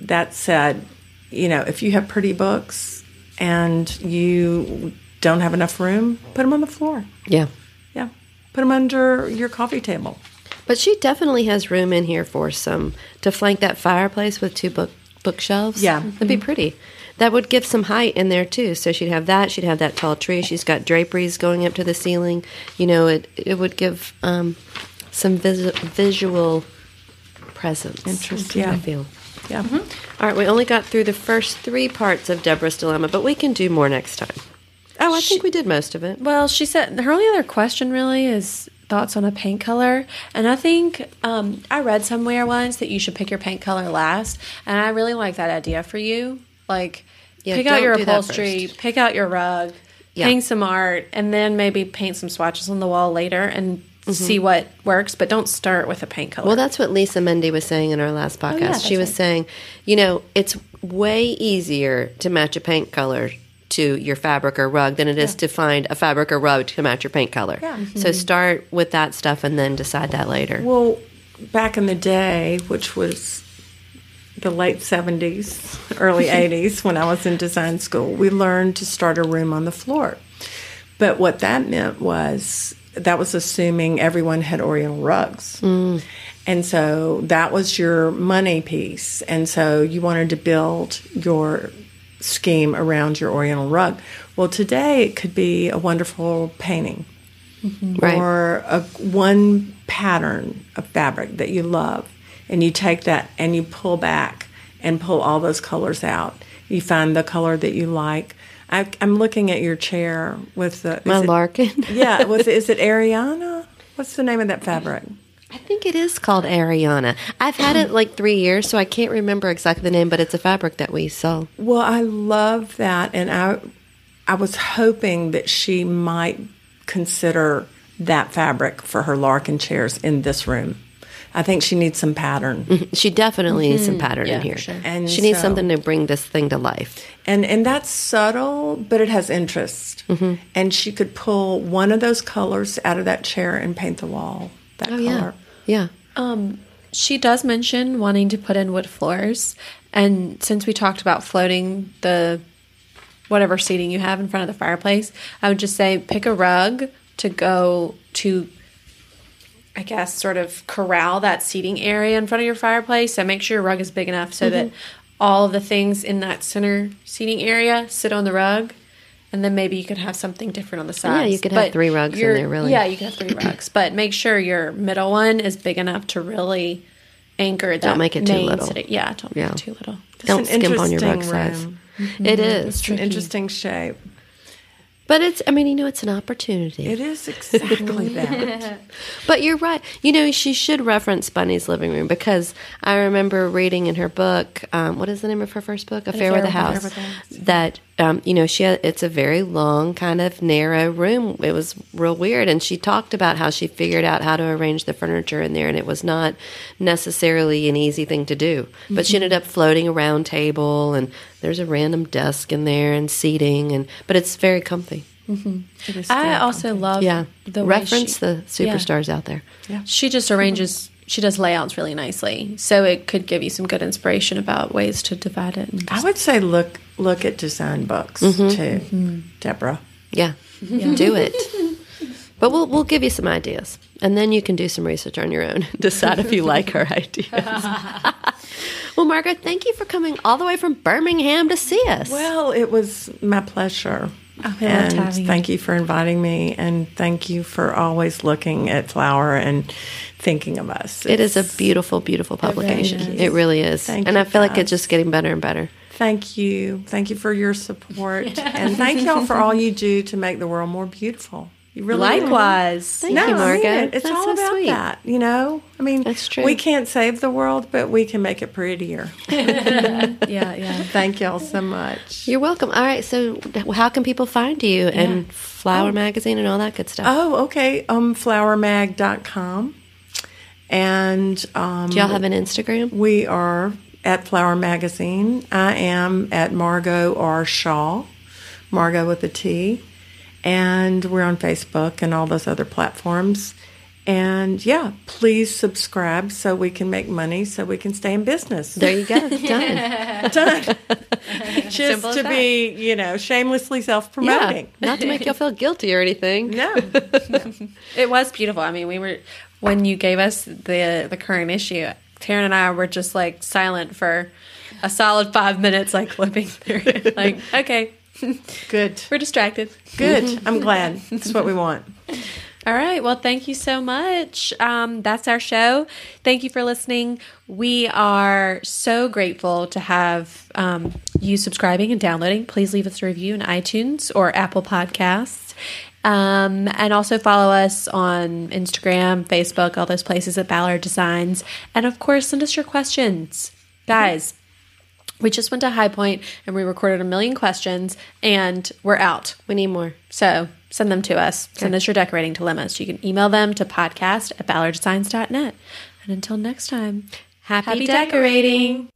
that said, you know, if you have pretty books and you don't have enough room, put them on the floor. yeah. Yeah, put them under your coffee table. But she definitely has room in here for some to flank that fireplace with two book bookshelves. Yeah. that'd be pretty. That would give some height in there too. So she'd have that. She'd have that tall tree. She's got draperies going up to the ceiling. You know, it it would give um, some vis- visual presence. Interest, I yeah. feel. Yeah. All right, we only got through the first three parts of Deborah's dilemma, but we can do more next time. Oh, I think we did most of it. Well, she said her only other question really is thoughts on a paint color, and I think um, I read somewhere once that you should pick your paint color last, and I really like that idea for you. Like, Yeah, pick out your upholstery, pick out your rug, Yeah. hang some art, and then maybe paint some swatches on the wall later and see what works. But don't start with a paint color. Mm-hmm. Well, that's what Lisa Mende was saying in our last podcast. Oh, yeah, she was right. saying, you know, it's way easier to match a paint color to your fabric or rug than it is to find a fabric or rug to match your paint color. Yeah. So mm-hmm. start with that stuff and then decide that later. Well, back in the day, which was the late 70s, early 80s, when I was in design school, we learned to start a room on the floor. But what that meant was that was assuming everyone had Oriental rugs. Mm. And so that was your money piece. And so you wanted to build your scheme around your Oriental rug. Well, today it could be a wonderful painting mm-hmm. Right. or a one pattern of fabric that you love and you take that and you pull back and pull all those colors out you find the color that you like I, i'm looking at your chair with the My it- Larkin. yeah was it, is it ariana what's the name of that fabric I think it is called Ariana. I've had it like three years, so I can't remember exactly the name, but it's a fabric that we sell. well i love that and i i was hoping that she might consider that fabric for her larkin chairs in this room I think she needs some pattern. She definitely needs some pattern Yeah, in here. sure. And she needs so- something to bring this thing to life. And and that's subtle, but it has interest. Mm-hmm. And she could pull one of those colors out of that chair and paint the wall that Oh color. yeah, yeah. Um, she does mention wanting to put in wood floors, and since we talked about floating the whatever seating you have in front of the fireplace, I would just say pick a rug to go to. I guess sort of corral that seating area in front of your fireplace. So make sure your rug is big enough so that mm-hmm. all of the things in that center seating area sit on the rug. And then maybe you could have something different on the sides. Yeah, you could have three rugs in there, really. Yeah, you could have three rugs, but make sure your middle one is big enough to really anchor it. don't that. make it too little. sitting- Yeah, don't Yeah. make it too little. Don't skimp on your rug interesting size. room. Mm-hmm. It is, It's an interesting shape. But it's. I mean, you know, it's an opportunity. It is exactly that. But you're right. You know, she should reference Bunny's living room because I remember reading in her book, um, what is the name of her first book? Affair, with the House. with. That um, you know, she had, it's a very long, kind of narrow room. It was real weird, and she talked about how she figured out how to arrange the furniture in there, and it was not necessarily an easy thing to do. But she ended up floating a round table, and there's a random desk in there and seating, and but it's very comfy. Mm-hmm. It is I very also love Yeah, the way reference she- the Yeah. superstars out there. Yeah. She just arranges. She does layouts really nicely, so it could give you some good inspiration about ways to divide it. And I would say look look at design books mm-hmm. too, mm-hmm. Deborah. Yeah, do it. But we'll we'll give you some ideas, and then you can do some research on your own. Decide if you like our ideas. well, Margaret, thank you for coming all the way from Birmingham to see us. Well, it was my pleasure. we loved and you. thank you for inviting me, and thank you for always looking at Flower and thinking of us. it is a beautiful, beautiful publication. is. It really is, Thank and you, I feel like it's just getting better and better. Thank you. Thank you for your support. and thank y'all for all you do to make the world more beautiful. You really likewise, Thank no, you, I mean Margaret. it. It's That's all so about sweet. that, you know. I mean, That's true. We can't save the world, but we can make it prettier. yeah, yeah. Thank y'all so much. You're welcome. All right, so how can people find you and Flower Magazine and all that good stuff? Oh, okay. Um, flowermag.com. And um, Do y'all have an Instagram? we are at Flower Magazine. I am at Margot R. Shaw, Margot with a T. And we're on Facebook and all those other platforms. And yeah, please subscribe so we can make money so we can stay in business. There you go. Done. done. Just Simple to that. be, you know, shamelessly self Yeah. promoting. Not to make y'all feel guilty or anything. No. It was beautiful. I mean, we were when you gave us the the current issue. Taryn and I were just like silent for a solid five minutes, like flipping through it. Like, okay, Good. we're distracted. Good. I'm glad. That's what we want. All right. Well, thank you so much. Um, that's our show. Thank you for listening. We are so grateful to have um, you subscribing and downloading. Please leave us a review in iTunes or Apple Podcasts. Um, and also follow us on Instagram, Facebook, all those places at Ballard Designs. And of course, send us your questions. Guys, we just went to High Point and we recorded a million questions and we're out. We need more. So send them to us. Send us your decorating dilemmas. You can email them to podcast at ballarddesigns.net. And until next time, happy, Happy decorating.